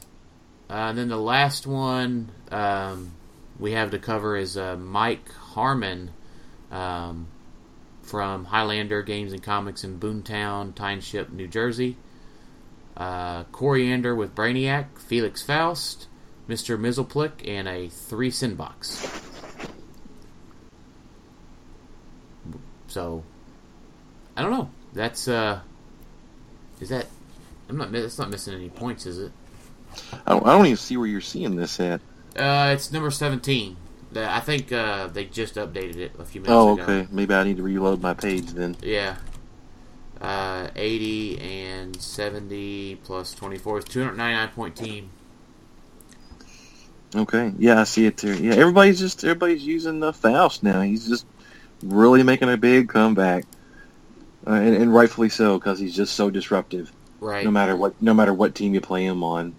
Uh, and then the last one um, we have to cover is uh, Mike Harmon um, from Highlander Games and Comics in Boonton, Township, New Jersey. Uh, Koriand'r with Brainiac, Felix Faust, Mr. Mxyzptlk, and a three sin box. So, I don't know. That's uh, is that? I'm not. That's not missing any points, is it? I don't, I don't even see where you're seeing this at. Uh, it's number seventeen. I think uh, they just updated it a few minutes Oh, ago. Oh, okay. Maybe I need to reload my page then. Yeah. Uh, 80 and 70 plus 24 is 299 point team. Okay. Yeah, I see it there. Yeah, everybody's just everybody's using the Faust now. He's just really making a big comeback, uh, and, and rightfully so because he's just so disruptive. Right. No matter what, no matter what team you play him on.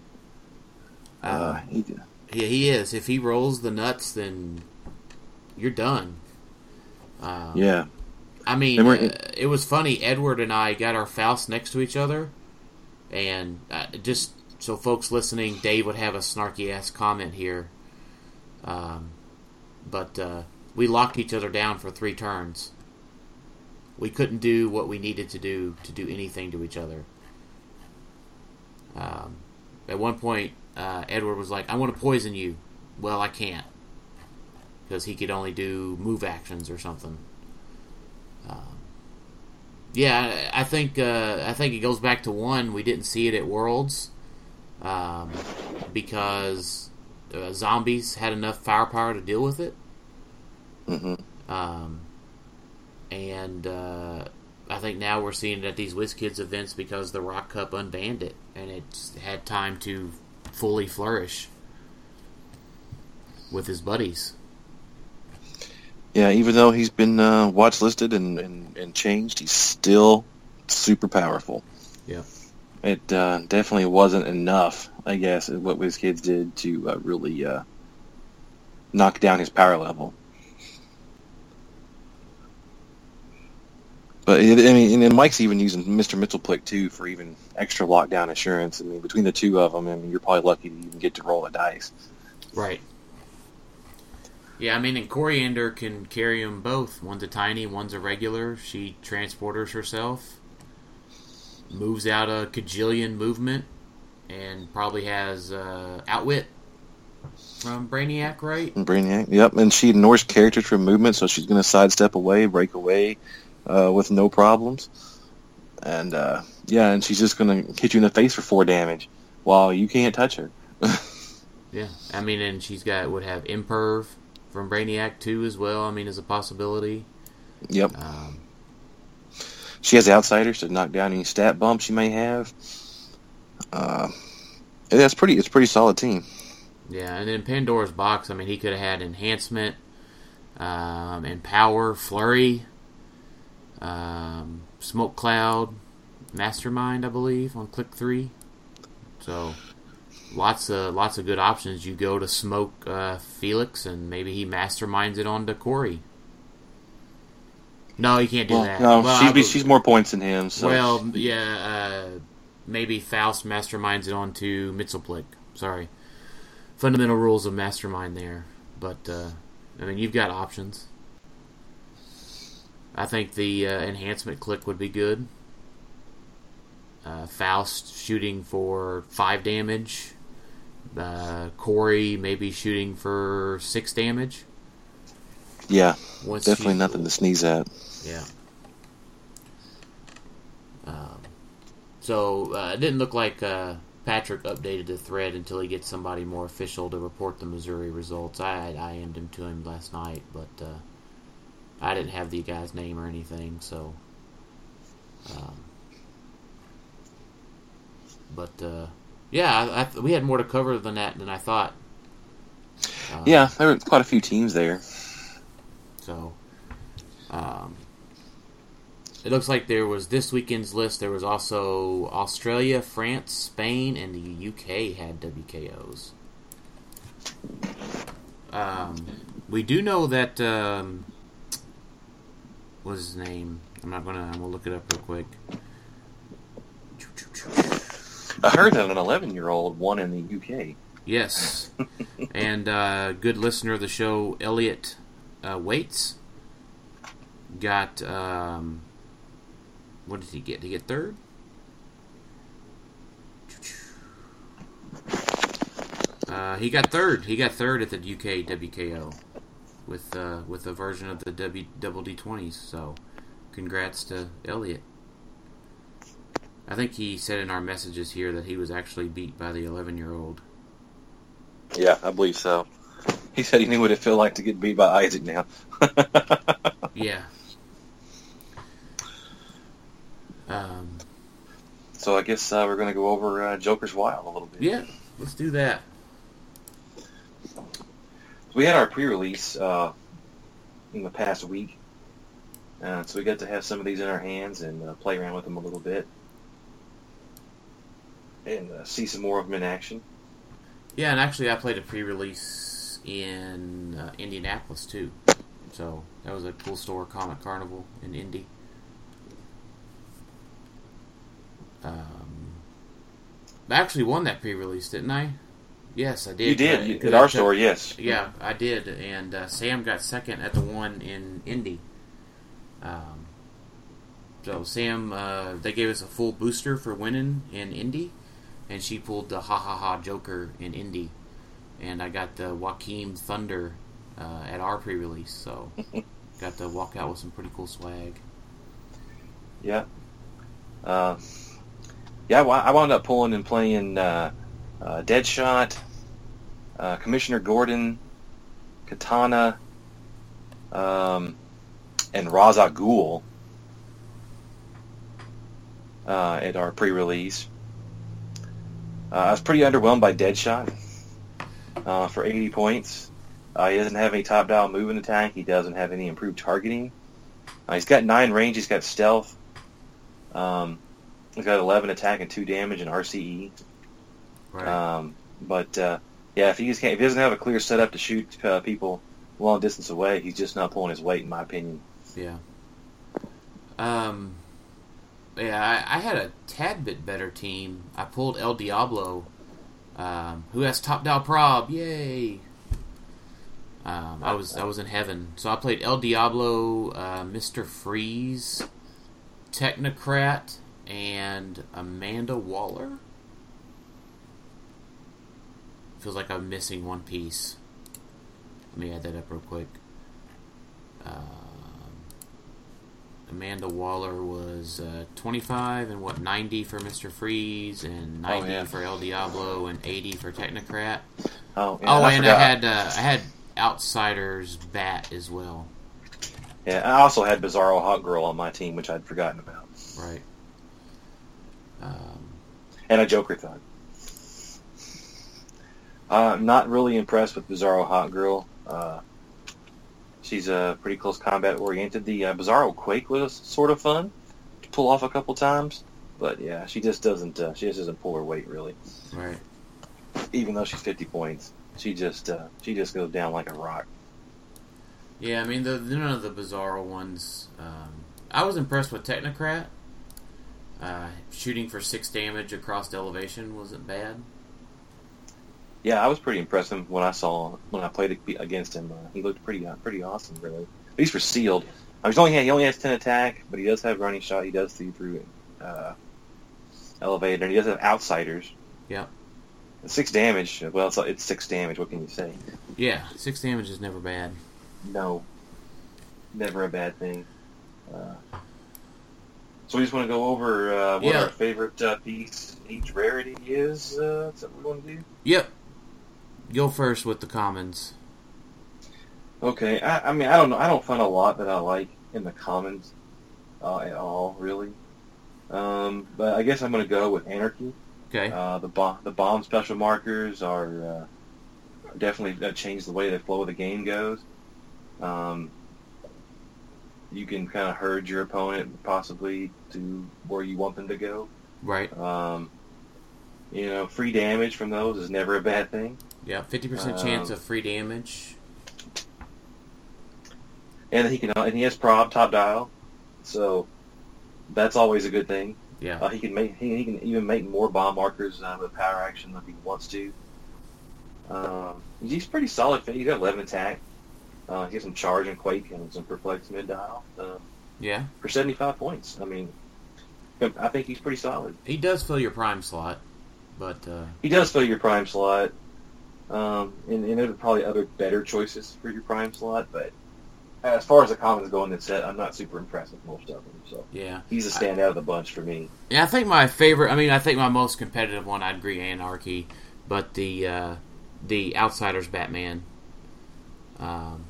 Uh, Uh, he, yeah, he is. If he rolls the nuts, then you're done. Uh, yeah. I mean, uh, it was funny. Edward and I got our Faust next to each other, and uh, just so folks listening, Dave would have a snarky ass comment here. Um, but uh, we locked each other down for three turns. We couldn't do what we needed to do to do anything to each other. Um, at one point, uh, Edward was like, "I want to poison you." Well, I can't because he could only do move actions or something. Um, yeah, I think uh, I think it goes back to one. We didn't see it at Worlds um, because uh, zombies had enough firepower to deal with it, hmm um, and uh, I think now we're seeing it at these WizKids events because the Rock Cup unbanned it and it's had time to fully flourish with his buddies. Yeah, even though he's been uh, watch listed and, and, and changed, he's still super powerful. Yeah. It uh, definitely wasn't enough, I guess, what WizKids did to uh, really uh, knock down his power level. But it, I mean, and Mike's even using Mr. Mxyzptlk too for even extra lockdown assurance. I mean, between the two of them, I mean, you're probably lucky to even get to roll a dice. Right. Yeah, I mean, and Koriand'r can carry them both. One's a tiny, one's a regular. She transporters herself, moves out a cajillion movement, and probably has uh, outwit from Brainiac, right? Brainiac, yep. And she ignores characters for movement, so she's going to sidestep away, break away uh, with no problems. And uh, yeah, and she's just going to hit you in the face for four damage while you can't touch her. Yeah, I mean, and she's got would have imperv from Brainiac two as well. I mean, as a possibility. Yep. Um, She has outsiders to knock down any stat bumps you may have. Uh, yeah, it's pretty. It's a pretty solid team. Yeah, and then Pandora's box. I mean, he could have had enhancement, um, and power, flurry, um, smoke cloud, mastermind. I believe on click three. So lots of lots of good options. You go to smoke uh, Felix, and maybe he masterminds it onto Corey. No, you can't do Well, that. no, Well, she'd I be, be- she's more points than him. So well, yeah, uh, maybe Faust masterminds it onto Mxyzptlk. Sorry. Fundamental rules of mastermind there. But, uh, I mean, you've got options. I think the uh, enhancement click would be good. Uh, Faust shooting for five damage. Uh, Corey maybe shooting for six damage. Yeah, Once definitely nothing to sneeze at. Yeah. Um, so uh, it didn't look like uh, Patrick updated the thread until he gets somebody more official to report the Missouri results. I I IM'd him to him last night, but uh, I didn't have the guy's name or anything. So, um, but uh, yeah, I, I, we had more to cover than that than I thought. Um, Yeah, there were quite a few teams there. so, um, it looks like there was this weekend's list. There was also Australia, France, Spain, and the UK had WKOs. Um, we do know that um, what's his name? I'm not gonna. I'm gonna look it up real quick. I heard that an 11 year old won in the UK. Yes, and uh, good listener of the show, Elliot uh, Waits, got um, what did he get? Did he get third? Uh, he got third. He got third at the UK WKO with uh, with a version of the W double D twenties. So, congrats to Elliot. I think he said in our messages here that he was actually beat by the eleven year old. Yeah, I believe so. He said he knew what it felt like to get beat by Isaac now. Yeah. Um, so I guess uh, we're going to go over uh, Joker's Wild a little bit. yeah, let's do that. We had our pre-release uh, in the past week, uh, so we got to have some of these in our hands and uh, play around with them a little bit, and uh, see some more of them in action. Yeah, and actually, I played a pre-release in uh, Indianapolis too, so that was a cool store, Comic Carnival in Indy. Um, I actually won that pre-release, didn't I? Yes, I did. You did Uh, at our store, yes. Yeah, I did, and uh, Sam got second at the one in Indy. Um, so Sam, uh, they gave us a full booster for winning in Indy, and she pulled the ha ha ha Joker in Indy, and I got the Jakeem Thunder uh, at our pre-release. So got to walk out with some pretty cool swag. Yeah. Uh, yeah, I I wound up pulling and playing uh, uh, Deadshot, uh, Commissioner Gordon, Katana, um, and Ra's al Ghul uh, at our pre-release. Uh, I was pretty underwhelmed by Deadshot uh, for 80 points. Uh, he doesn't have any top dial movement attack. He doesn't have any improved targeting. Uh, he's got nine range. He's got stealth. Um, he's got 11 attack and two damage and RCE. Right. Um, but uh, yeah, if he just can't, if he doesn't have a clear setup to shoot uh, people long distance away, he's just not pulling his weight, in my opinion. Yeah. Um. Yeah, I, I had a tad bit better team. I pulled El Diablo, um, who has top down prob. Yay! Um, I was I was in heaven. So I played El Diablo, uh, Mister Freeze, Technocrat, and Amanda Waller. Feels like I'm missing one piece. Let me add that up real quick. Um, Amanda Waller was uh, 25 and what 90 for Mr. Freeze and 90 yeah. for El Diablo and 80 for Technocrat. Oh, oh, I and forgot. I had uh, I had Outsiders Bat as well. yeah, I also had Bizarro Hawkgirl on my team, which I'd forgotten about, Right. Um, and a Joker thug. Uh, I'm not really impressed with Bizarro Hawkgirl. Uh, she's uh, pretty close combat oriented. The uh, Bizarro Quake was sort of fun to pull off a couple times, but yeah, she just doesn't. Uh, she just doesn't pull her weight really. right. Even though she's 50 points, she just uh, she just goes down like a rock. Yeah, I mean the none of the Bizarro ones. Um, I was impressed with Technocrat. Uh, shooting for six damage across the elevation wasn't bad. Yeah, I was pretty impressed when I saw when I played against him. Uh, he looked pretty uh, pretty awesome, really. At least for sealed. I mean, only he only has ten attack, but he does have running shot. He does see through uh, elevator, and he does have outsiders. Yeah. And six damage. Well, it's, it's six damage. What can you say? Yeah, six damage is never bad. No, never a bad thing. Uh, so we just want to go over uh, what Yeah. our favorite uh, piece each rarity is. Uh, is that what we want to do? Yep. Go first with the commons. Okay, I, I mean, I don't know. I don't find a lot that I like in the commons uh, at all, really. Um, but I guess I'm going to go with Anarchy. Okay. Uh, the bomb, the bomb special markers are uh, definitely uh, changed the way the flow of the game goes. Um, you can kind of herd your opponent possibly to where you want them to go. Right. Um, you know, free damage from those is never a bad thing. Yeah. Fifty percent chance Um, of free damage. And he can, and he has prob top dial, so that's always a good thing. Yeah. Uh, he can make he, he can even make more bomb markers uh, with power action if he wants to. Um, he's pretty solid. He's got 11 attack. Uh, he has some charge and quake and some perplex mid dial uh, Yeah. for 75 points. I mean, I think he's pretty solid. He does fill your prime slot, but uh, He does fill your prime slot, um, and, and there are probably other better choices for your prime slot. But as far as the commons go in this set, I'm not super impressed with most of them. So yeah. he's a standout of the bunch for me. Yeah, I think my favorite. I mean, I think my most competitive one. I'd agree, Anarchy, but the uh, the Outsiders Batman um,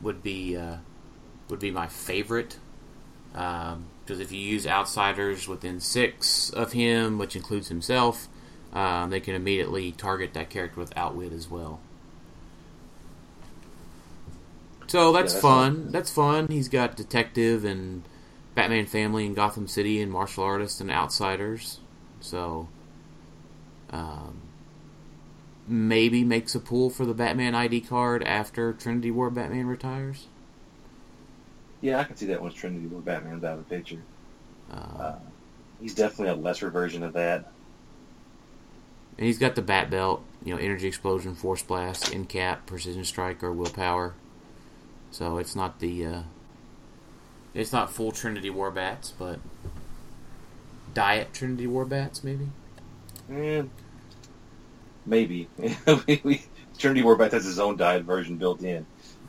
would be uh, would be my favorite. Because if you use Outsiders within six of him, which includes himself, um, they can immediately target that character with Outwit as well. So that's, that's fun. That's fun. He's got detective and Batman family and Gotham City and martial artists and outsiders. So, um, maybe makes a pull for the Batman ID card after Trinity War Batman retires. Yeah, I can see that once Trinity War Batman's out of the picture. Um, Uh, he's definitely a lesser version of that. And he's got the Bat Belt, you know, Energy Explosion, Force Blast, In Cap, Precision Strike, or Willpower. So it's not the, uh, it's not full Trinity War Bats, but Diet Trinity War Bats, maybe. Eh, maybe. Trinity War Bat has his own diet version built in.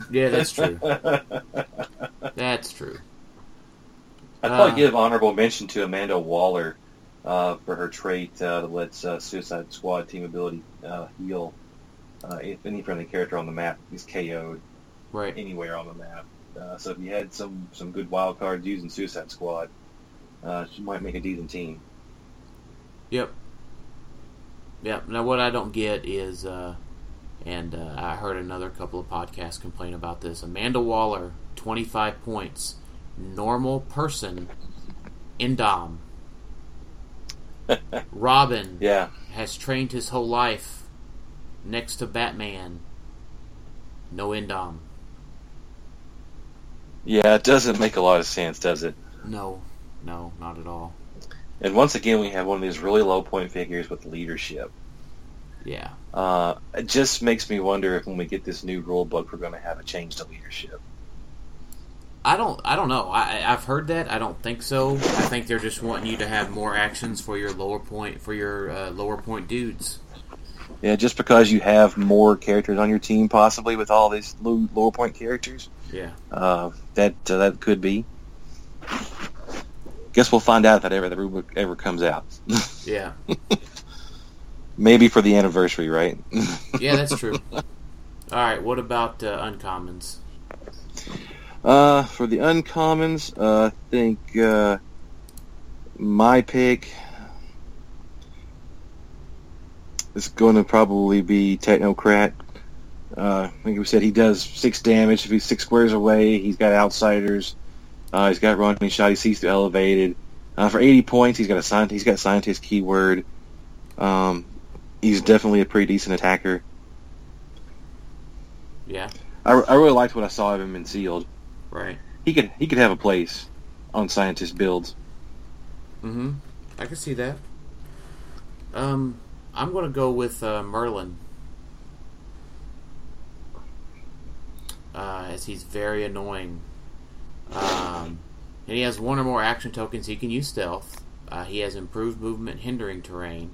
Yeah, that's true. that's true. I'd probably Uh, give honorable mention to Amanda Waller uh, for her trait uh, that lets uh, Suicide Squad team ability uh, heal uh, if any friendly character on the map is KO'd Right. anywhere on the map. Uh, so if you had some, some good wild cards using Suicide Squad, uh, she might make a decent team. Yep. Yep. Now, what I don't get is, uh, and uh, I heard another couple of podcasts complain about this. Amanda Waller, 25 points. Normal person in Dom. Robin Yeah, has trained his whole life next to Batman. No Indom. yeah, it doesn't make a lot of sense, does it? No. No, not at all. And once again, we have one of these really low point figures with leadership. Yeah. Uh, it just makes me wonder if when we get this new rule book, we're going to have a change to leadership. I don't. I don't know. I, I've heard that. I don't think so. I think they're just wanting you to have more actions for your lower point for your uh, lower point dudes. Yeah, just because you have more characters on your team, possibly with all these low, lower point characters, Yeah. uh, that uh, that could be. Guess we'll find out if that ever the rule ever comes out. Yeah. Maybe for the anniversary, right? Yeah, that's true. All right. What about uh, uncommons? Uh, for the uncommons, uh, I think uh, my pick is going to probably be Technocrat. Uh, I think we said he does six damage if he's six squares away. He's got outsiders. Uh, he's got running shot. He sees through elevated. Uh, for 80 points, he's got a scient- he's got scientist keyword. Um, he's definitely a pretty decent attacker. Yeah. I, I really liked what I saw of him in sealed. Right. He could he could have a place on scientist builds. Mm-hmm. I can see that. Um, I'm gonna go with uh, Merlin. Uh, as he's very annoying. Um, and he has one or more action tokens. He can use stealth. Uh, he has improved movement, hindering terrain,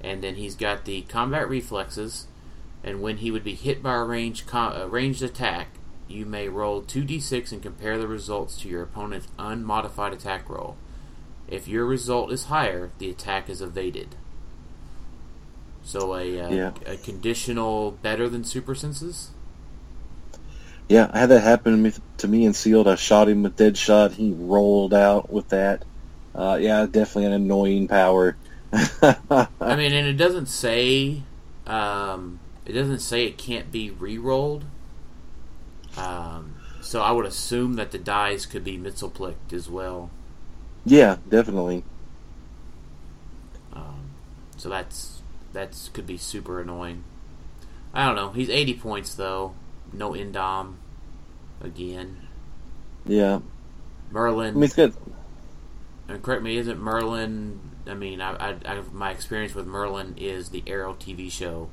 and then he's got the combat reflexes. And when he would be hit by a ranged, com- a ranged attack, you may roll 2d6 and compare the results to your opponent's unmodified attack roll. If your result is higher, the attack is evaded. So a, uh, Yeah. a conditional better than super senses. Yeah, I had that happen to me, to me in sealed. I shot him with dead shot. He rolled out with that. Uh, yeah, definitely an annoying power. I mean, and it doesn't say um, it doesn't say it can't be re-rolled. Um, so I would assume that the dice could be mitzelplicked as well. yeah, definitely. Um, so that's that's could be super annoying. I don't know. He's 80 points though. No indom again. Yeah, Merlin. I mean, it's good. and correct me, isn't Merlin? I mean, I, I, I my experience with Merlin is the Arrow TV show.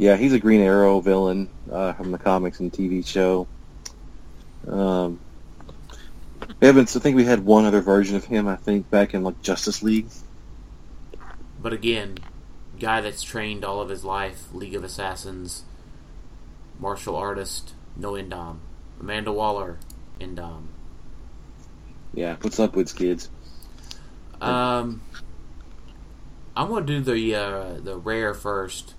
Yeah, he's a Green Arrow villain uh, from the comics and TV show. Um, haven't. I think we had one other version of him. I think back in like Justice League. But again, guy that's trained all of his life, League of Assassins, martial artist, no indom. Amanda Waller, indom. Yeah, what's up, WizKids? Um, I'm gonna do the uh, the rare first,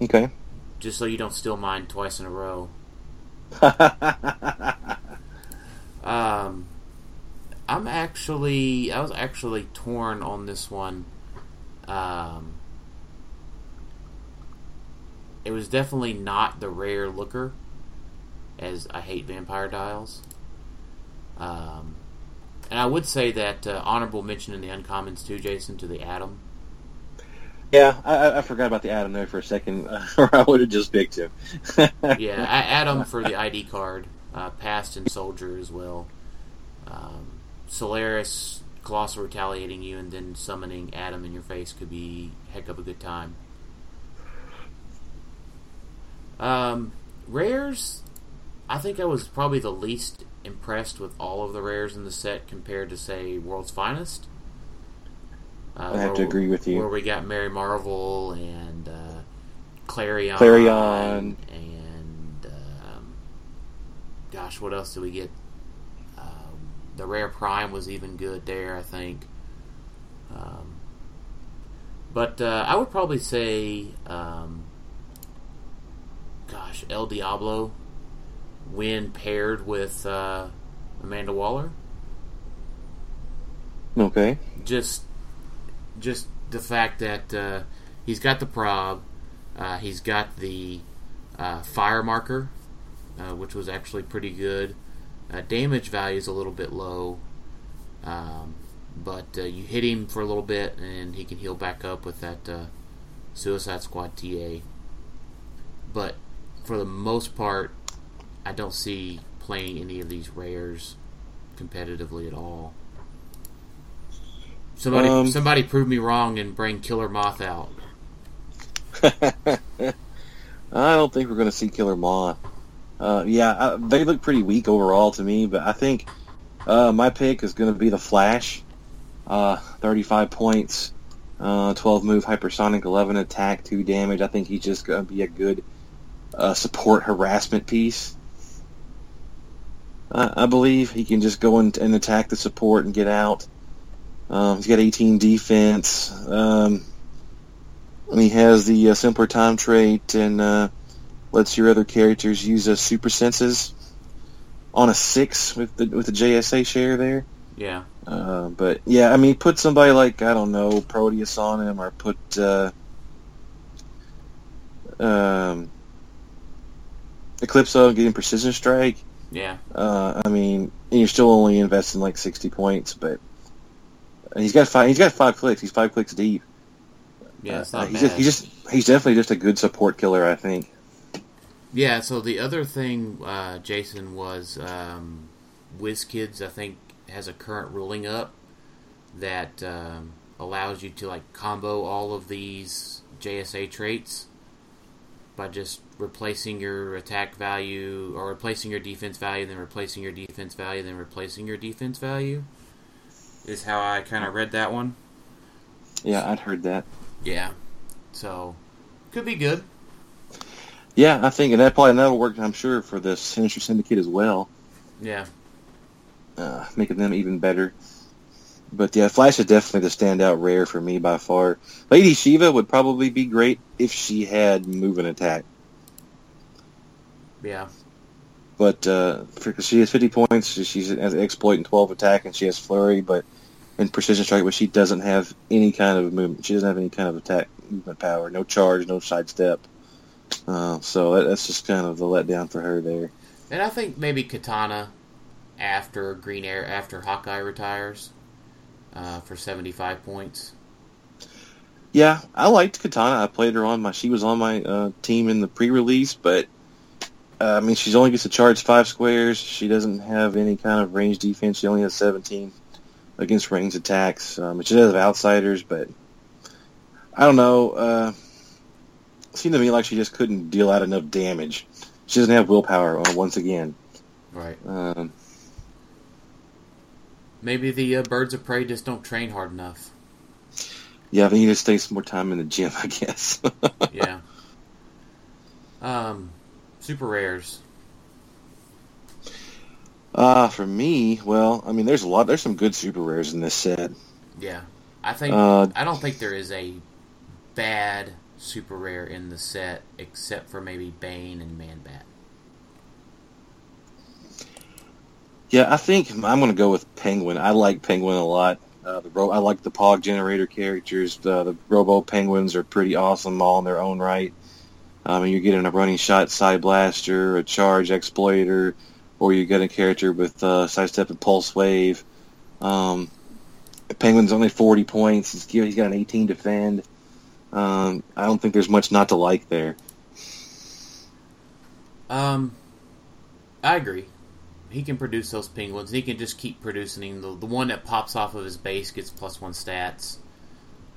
Okay. just so you don't steal mine twice in a row. Um, I'm actually, I was actually torn on this one. Um, it was definitely not the rare looker, as I hate vampire dials. Um, and I would say that uh, honorable mention in the uncommons too, Jason, to the Atom. Yeah, I, I- forgot about the Atom there for a second, or I would have just picked him. Yeah, Atom for the ID card, uh, past and soldier as well. Um, Solaris, Colossal retaliating you, and then summoning Atom in your face could be heck of a good time. Um, rares, I think I was probably the least impressed with all of the rares in the set compared to say World's Finest. Uh, I have to agree with you. Where we got Mary Marvel and uh, Clarion, Clarion. and um, gosh, what else did we get? Um, the rare Prime was even good there, I think. Um, but uh, I would probably say, um, gosh, El Diablo, when paired with uh, Amanda Waller, okay. just just the fact that uh, he's got the prob, uh, he's got the uh, fire marker, uh, which was actually pretty good. Uh, damage value is a little bit low, um, but uh, you hit him for a little bit and he can heal back up with that Suicide Squad TA. But for the most part, I don't see playing any of these rares competitively at all. Somebody, Um, somebody prove me wrong and bring Killer Moth out. I don't think we're going to see Killer Moth. Uh, yeah, I, they look pretty weak overall to me, but I think uh, my pick is going to be the Flash. Uh, 35 points, uh, 12 move, hypersonic, 11 attack, 2 damage. I think he's just going to be a good uh, support harassment piece. I, I believe he can just go and, and attack the support and get out. Um, he's got 18 defense. Um, and he has the uh, simpler time trait and uh, lets your other characters use uh, super senses on a six with the with the JSA share there. Yeah, Uh, but yeah, I mean, put somebody like I don't know Proteus on him, or put uh, um, Eclipso and get him precision strike. yeah, Uh, I mean, and you're still only investing like sixty points, but and he's got five. He's got five clicks. He's five clicks deep. yeah. It's Uh, he's bad. just he's just he's definitely just a good support killer. I think. Yeah, so the other thing, uh, Jason, was um, WizKids, I think, has a current ruling up that um, allows you to like combo all of these JSA traits. by just replacing your attack value or replacing your defense value, then replacing your defense value, then replacing your defense value. Is how I kind of read that one. Yeah, I'd heard that. Yeah. So, could be good. Yeah, I think, and that probably that'll work. I'm sure for the Sinister Syndicate as well, Yeah. uh, making them even better. But yeah, Flash is definitely the standout rare for me by far. Lady Shiva would probably be great if she had move and attack. Yeah. But uh, because she has 50 points, she she has exploit and 12 attack, and she has flurry, but and precision strike, but she doesn't have any kind of movement. She doesn't have any kind of attack movement power. No charge, no sidestep. Uh, so that, that's just kind of the letdown for her there. And I think maybe Katana after Green Air after Hawkeye retires uh, for 75 points. Yeah, I liked Katana. I played her on my. She was on my uh, team in the pre-release, but uh, I mean, she's only gets to charge five squares. She doesn't have any kind of range defense. She only has 17 against ranged attacks. Um, she does have outsiders, but I don't know. Uh, it seemed to me like she just couldn't deal out enough damage. She doesn't have willpower on once again. Right. Um, Maybe the uh, Birds of Prey just don't train hard enough. yeah, they need to stay some more time in the gym, I guess. Yeah. um, super rares. Uh, for me, well, I mean, there's a lot. There's some good super rares in this set. Yeah. I think Uh, I don't think there is a bad super rare in the set except for maybe Bane and Man Bat. Yeah, I think I'm going to go with Penguin. I like Penguin a lot. Uh, the ro- I like the Pog generator characters. Uh, the Robo Penguins are pretty awesome all in their own right. I Um, you're getting a running shot side blaster, a charge exploiter, or you get a character with uh, sidestep and pulse wave. Um, Penguin's only 40 points. He's, he's got an 18 defend. Um, I don't think there's much not to like there. Um, I agree. He can produce those penguins. He can just keep producing the the one that pops off of his base gets plus one stats.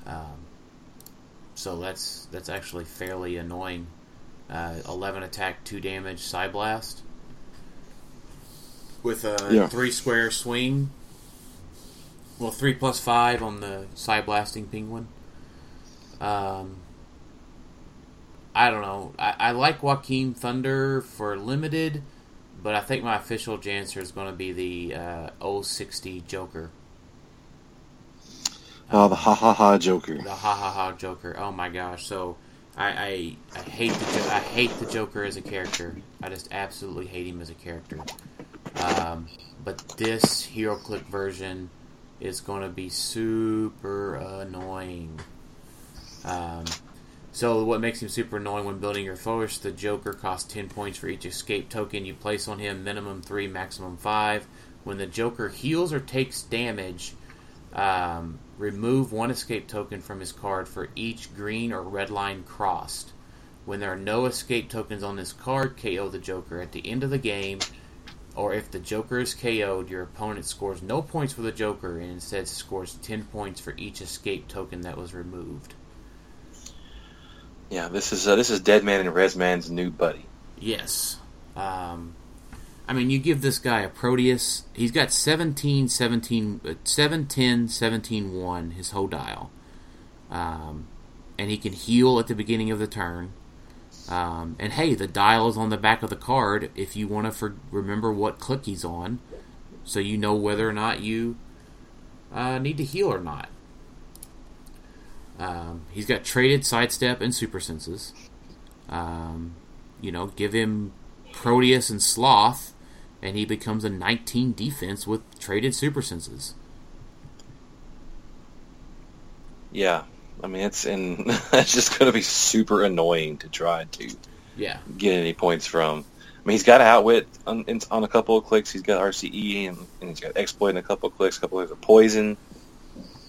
Um, so that's that's actually fairly annoying. Uh, Eleven attack, two damage, side blast with a Yeah. three square swing. Well, three plus five on the side blasting penguin. Um, I don't know. I, I like Jakeem Thunder for limited, but I think my official answer is going to be the uh, 060 Joker. Oh, the ha ha ha Joker. The ha ha ha Joker. Oh my gosh! So I I, I hate the I hate the Joker as a character. I just absolutely hate him as a character. Um, but this HeroClix version is going to be super annoying. Um, so what makes him super annoying when building your force? The Joker costs ten points for each escape token you place on him, minimum three, maximum five. When the Joker heals or takes damage, um, remove one escape token from his card for each green or red line crossed. When there are no escape tokens on this card, KO the Joker at the end of the game, or if the Joker is KO'd, your opponent scores no points for the Joker and instead scores 10 points for each escape token that was removed. Yeah, this is uh, this is Deadman and Resman's new buddy. Yes. Um, I mean, you give this guy a Proteus. He's got 17, 17, uh, 7, 10, 17, 1, his whole dial. Um, and he can heal at the beginning of the turn. Um, and hey, the dial is on the back of the card if you want to for- remember what click he's on, so you know whether or not you uh, need to heal or not. Um, he's got traded sidestep and super senses. Um, you know, give him Proteus and Sloth, and he becomes a 19 defense with traded super senses. Yeah, I mean it's and it's just going to be super annoying to try to Yeah, get any points from. I mean, he's got outwit on, on a couple of clicks. He's got RCE and, and he's got exploit in a couple of clicks. A couple of poison.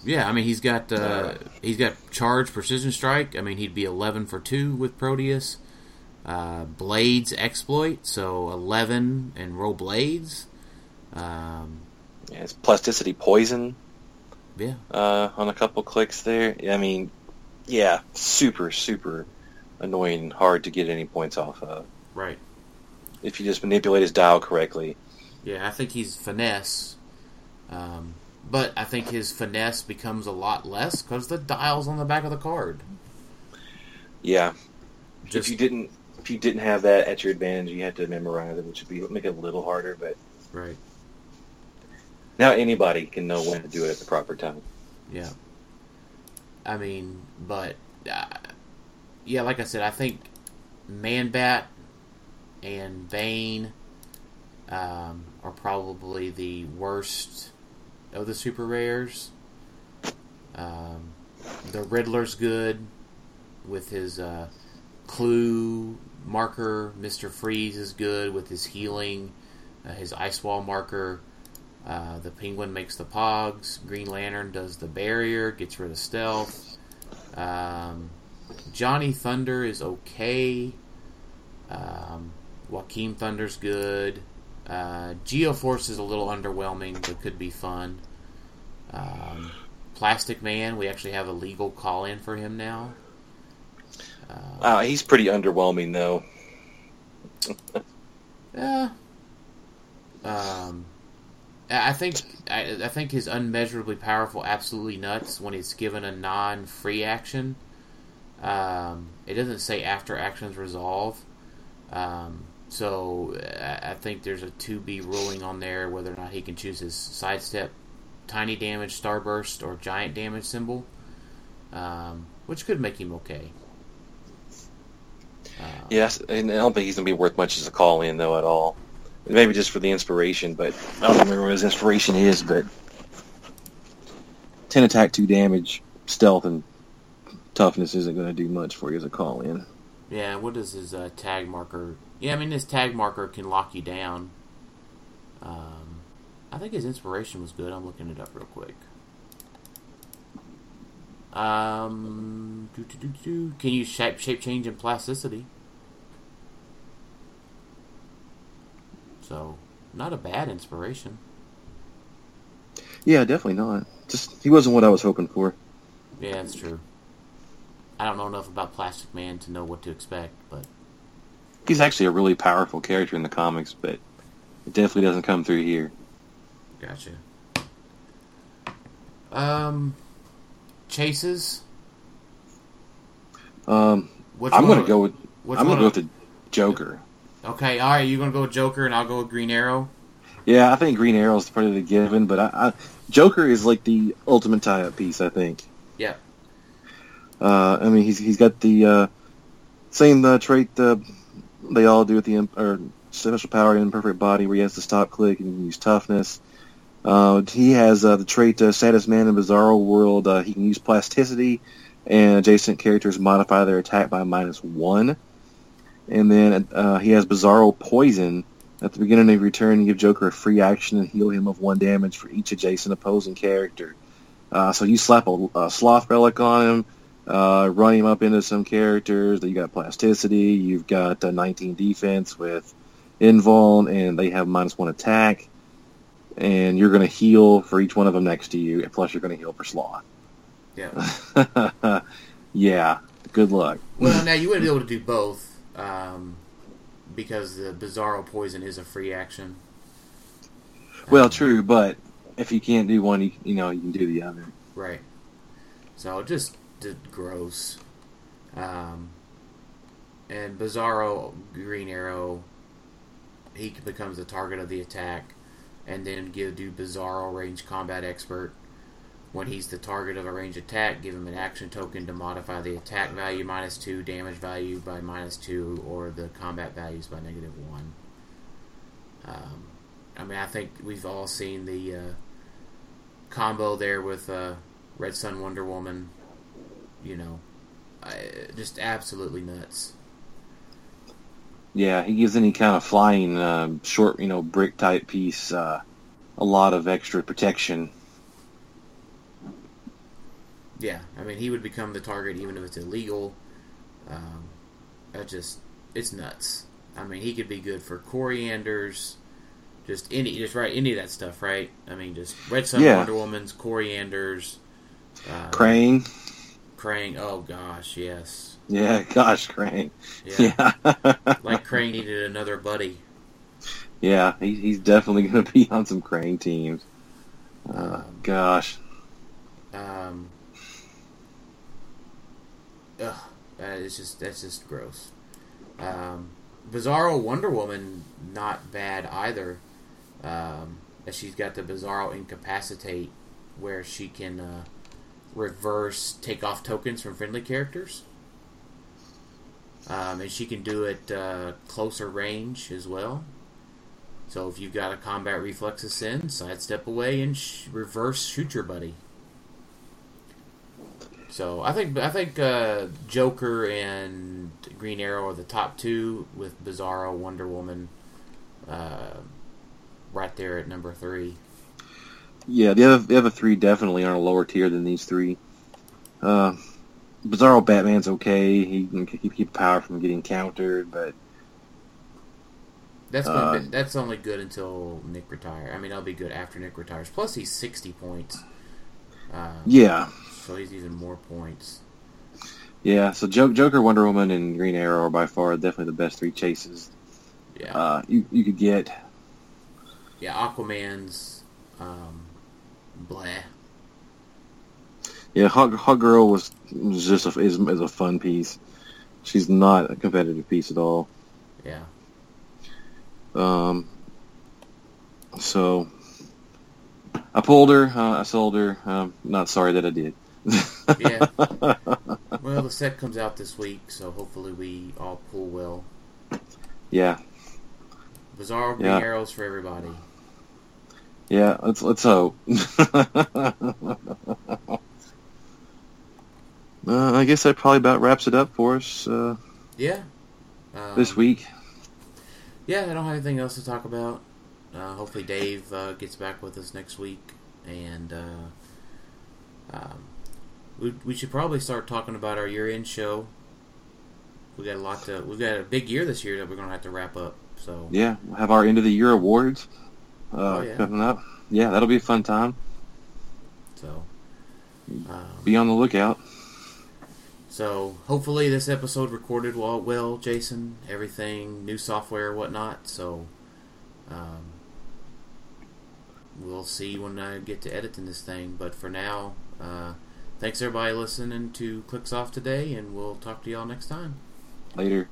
yeah. I mean, he's got uh, he's got charge, precision strike. I mean, he'd be 11 for two with Proteus. Uh, blades exploit, so 11 and roll blades. Um, Yeah, it's plasticity poison yeah, uh, on a couple clicks there. I mean, yeah, super super annoying hard to get any points off of Right. if you just manipulate his dial correctly. Yeah, I think he's finesse. Um, but I think his finesse becomes a lot less because the dial's on the back of the card. Yeah, Just if you didn't if you didn't have that at your advantage, you had to memorize it, which would be make it a little harder. But right. Now anybody can know when to do it at the proper time. Yeah. I mean, but uh, yeah, like I said, I think Man Bat and Bane um, are probably the worst of the super rares. Um, the Riddler's good with his uh, clue marker. Mister Freeze is good with his healing. Uh, his ice wall marker. Uh, the Penguin makes the Pogs. Green Lantern does the barrier, gets rid of stealth. Um, Johnny Thunder is okay. Um, Jakeem Thunder's good. Uh, Geoforce is a little underwhelming, but could be fun. Um, Plastic Man, we actually have a legal call in for him now. Uh, Wow, he's pretty underwhelming though. Yeah. Um, I think I, I think his unmeasurably powerful, absolutely nuts when he's given a non-free action. Um, it doesn't say after actions resolve. Um, so I I think there's a to be ruling on there whether or not he can choose his sidestep, tiny damage, starburst, or giant damage symbol, um, which could make him okay. Uh, Yes, and I don't think he's gonna be worth much as a call in though at all. Maybe just for the inspiration, but I don't remember what his inspiration is. But ten attack, two damage, stealth, and toughness isn't going to do much for you as a call in. Yeah, what does his uh, tag marker? Yeah, I mean his tag marker can lock you down. Um, I think his inspiration was good. I'm looking it up real quick. Um, can you shape shape change and plasticity? So, not a bad inspiration. Yeah, definitely not. Just he wasn't what I was hoping for. Yeah, that's true. I don't know enough about Plastic Man to know what to expect, but He's actually a really powerful character in the comics, but it definitely doesn't come through here. Gotcha. Um, chases. Um, Which I'm going to go with I'm gonna go with the Joker. Okay, all right. You're gonna go with Joker, and I'll go with Green Arrow. Yeah, I think Green Arrow's probably the given, but I, I, Joker is like the ultimate tie-up piece. I think. Yeah. Uh, I mean, he's he's got the uh, same uh, trait uh, they all do with the or special power and imperfect body, where he has to stop click and use toughness. Uh, he has uh, the trait uh, saddest man in Bizarro World. Uh, he can use plasticity, and adjacent characters modify their attack by minus one. And then uh, he has Bizarro Poison. At the beginning of your turn, you give Joker a free action and heal him of one damage for each adjacent opposing character. Uh, so you slap a, a Sloth Relic on him, uh, run him up into some characters. You got Plasticity, you've got uh, 19 defense with Invuln, and they have minus one attack. And you're going to heal for each one of them next to you, and plus you're going to heal for Sloth. Yeah. yeah, good luck. well, now you wouldn't be able to do both, um, because the Bizarro Poison is a free action. Well, Um, true, but if you can't do one, you, you know you can do the other. Right. So just, just gross. Um, and Bizarro Green Arrow, he becomes the target of the attack, and then give do Bizarro Range Combat Expert. When he's the target of a range attack, give him an action token to modify the attack value minus two, damage value by minus two, or the combat values by negative one. Um, I mean, I think we've all seen the uh, combo there with uh, Red Sun Wonder Woman. You know, I, just absolutely nuts. Yeah, he gives any kind of flying um, short, you know, brick type piece uh, a lot of extra protection. Yeah, I mean, he would become the target even if it's illegal. Um, that just, it's nuts. I mean, he could be good for Koriand'rs, just any, just right, any of that stuff, right? I mean, just Red Sun Yeah. Wonder Woman's Koriand'rs, uh, Crane, Krang. Oh gosh, yes. Yeah, gosh, Crane. Yeah, Yeah, like Crane needed another buddy. yeah, he, he's definitely going to be on some Crane teams. Uh, Um, gosh, Um, ugh, that just that's just gross. Um, Bizarro Wonder Woman, not bad either. Um, as she's got the Bizarro Incapacitate, where she can uh, reverse take off tokens from friendly characters. Um, and she can do it uh, closer range as well. So if you've got a combat reflexes in, sidestep away and sh- reverse shoot your buddy. So I think I think uh, Joker and Green Arrow are the top two, with Bizarro, Wonder Woman, uh, right there at number three. yeah, the other the other three definitely are on a lower tier than these three. Uh, Bizarro Batman's okay. He can keep, power from getting countered, but That's Uh, be, that's only good until Nick retires. I mean, I'll be good after Nick retires. Plus, he's sixty points, uh, yeah, so he's even more points. yeah. So Jo- Joker, Wonder Woman, and Green Arrow are by far definitely the best three chases Yeah, uh, you you could get. yeah. Aquaman's um, blah. Yeah, Hug, Hawkgirl was, was just a, is, is a fun piece. She's not a competitive piece at all. Yeah, Um, so I pulled her. Uh, I sold her. Um, not sorry that I did. Yeah. well, the set comes out this week, so hopefully we all pull well. yeah, Bizarre green Yeah. arrows for everybody. yeah. Let's let's hope. uh, I guess that probably about wraps it up for us uh, Yeah. Um, this week. Yeah, I don't have anything else to talk about. Uh, hopefully, Dave uh, gets back with us next week, and uh, um, we we should probably start talking about our year-end show. We got a lot to. We've got a big year this year that we're gonna have to wrap up. So Yeah, we'll have our end of the year awards uh, Oh, yeah. coming up. Yeah, that'll be a fun time. so. Um, Be on the lookout. So hopefully this episode recorded well, well, Jason. Everything, new software, whatnot. So um, we'll see when I get to editing this thing. But for now, uh, thanks everybody listening to ClickStop today, and we'll talk to y'all next time. Later.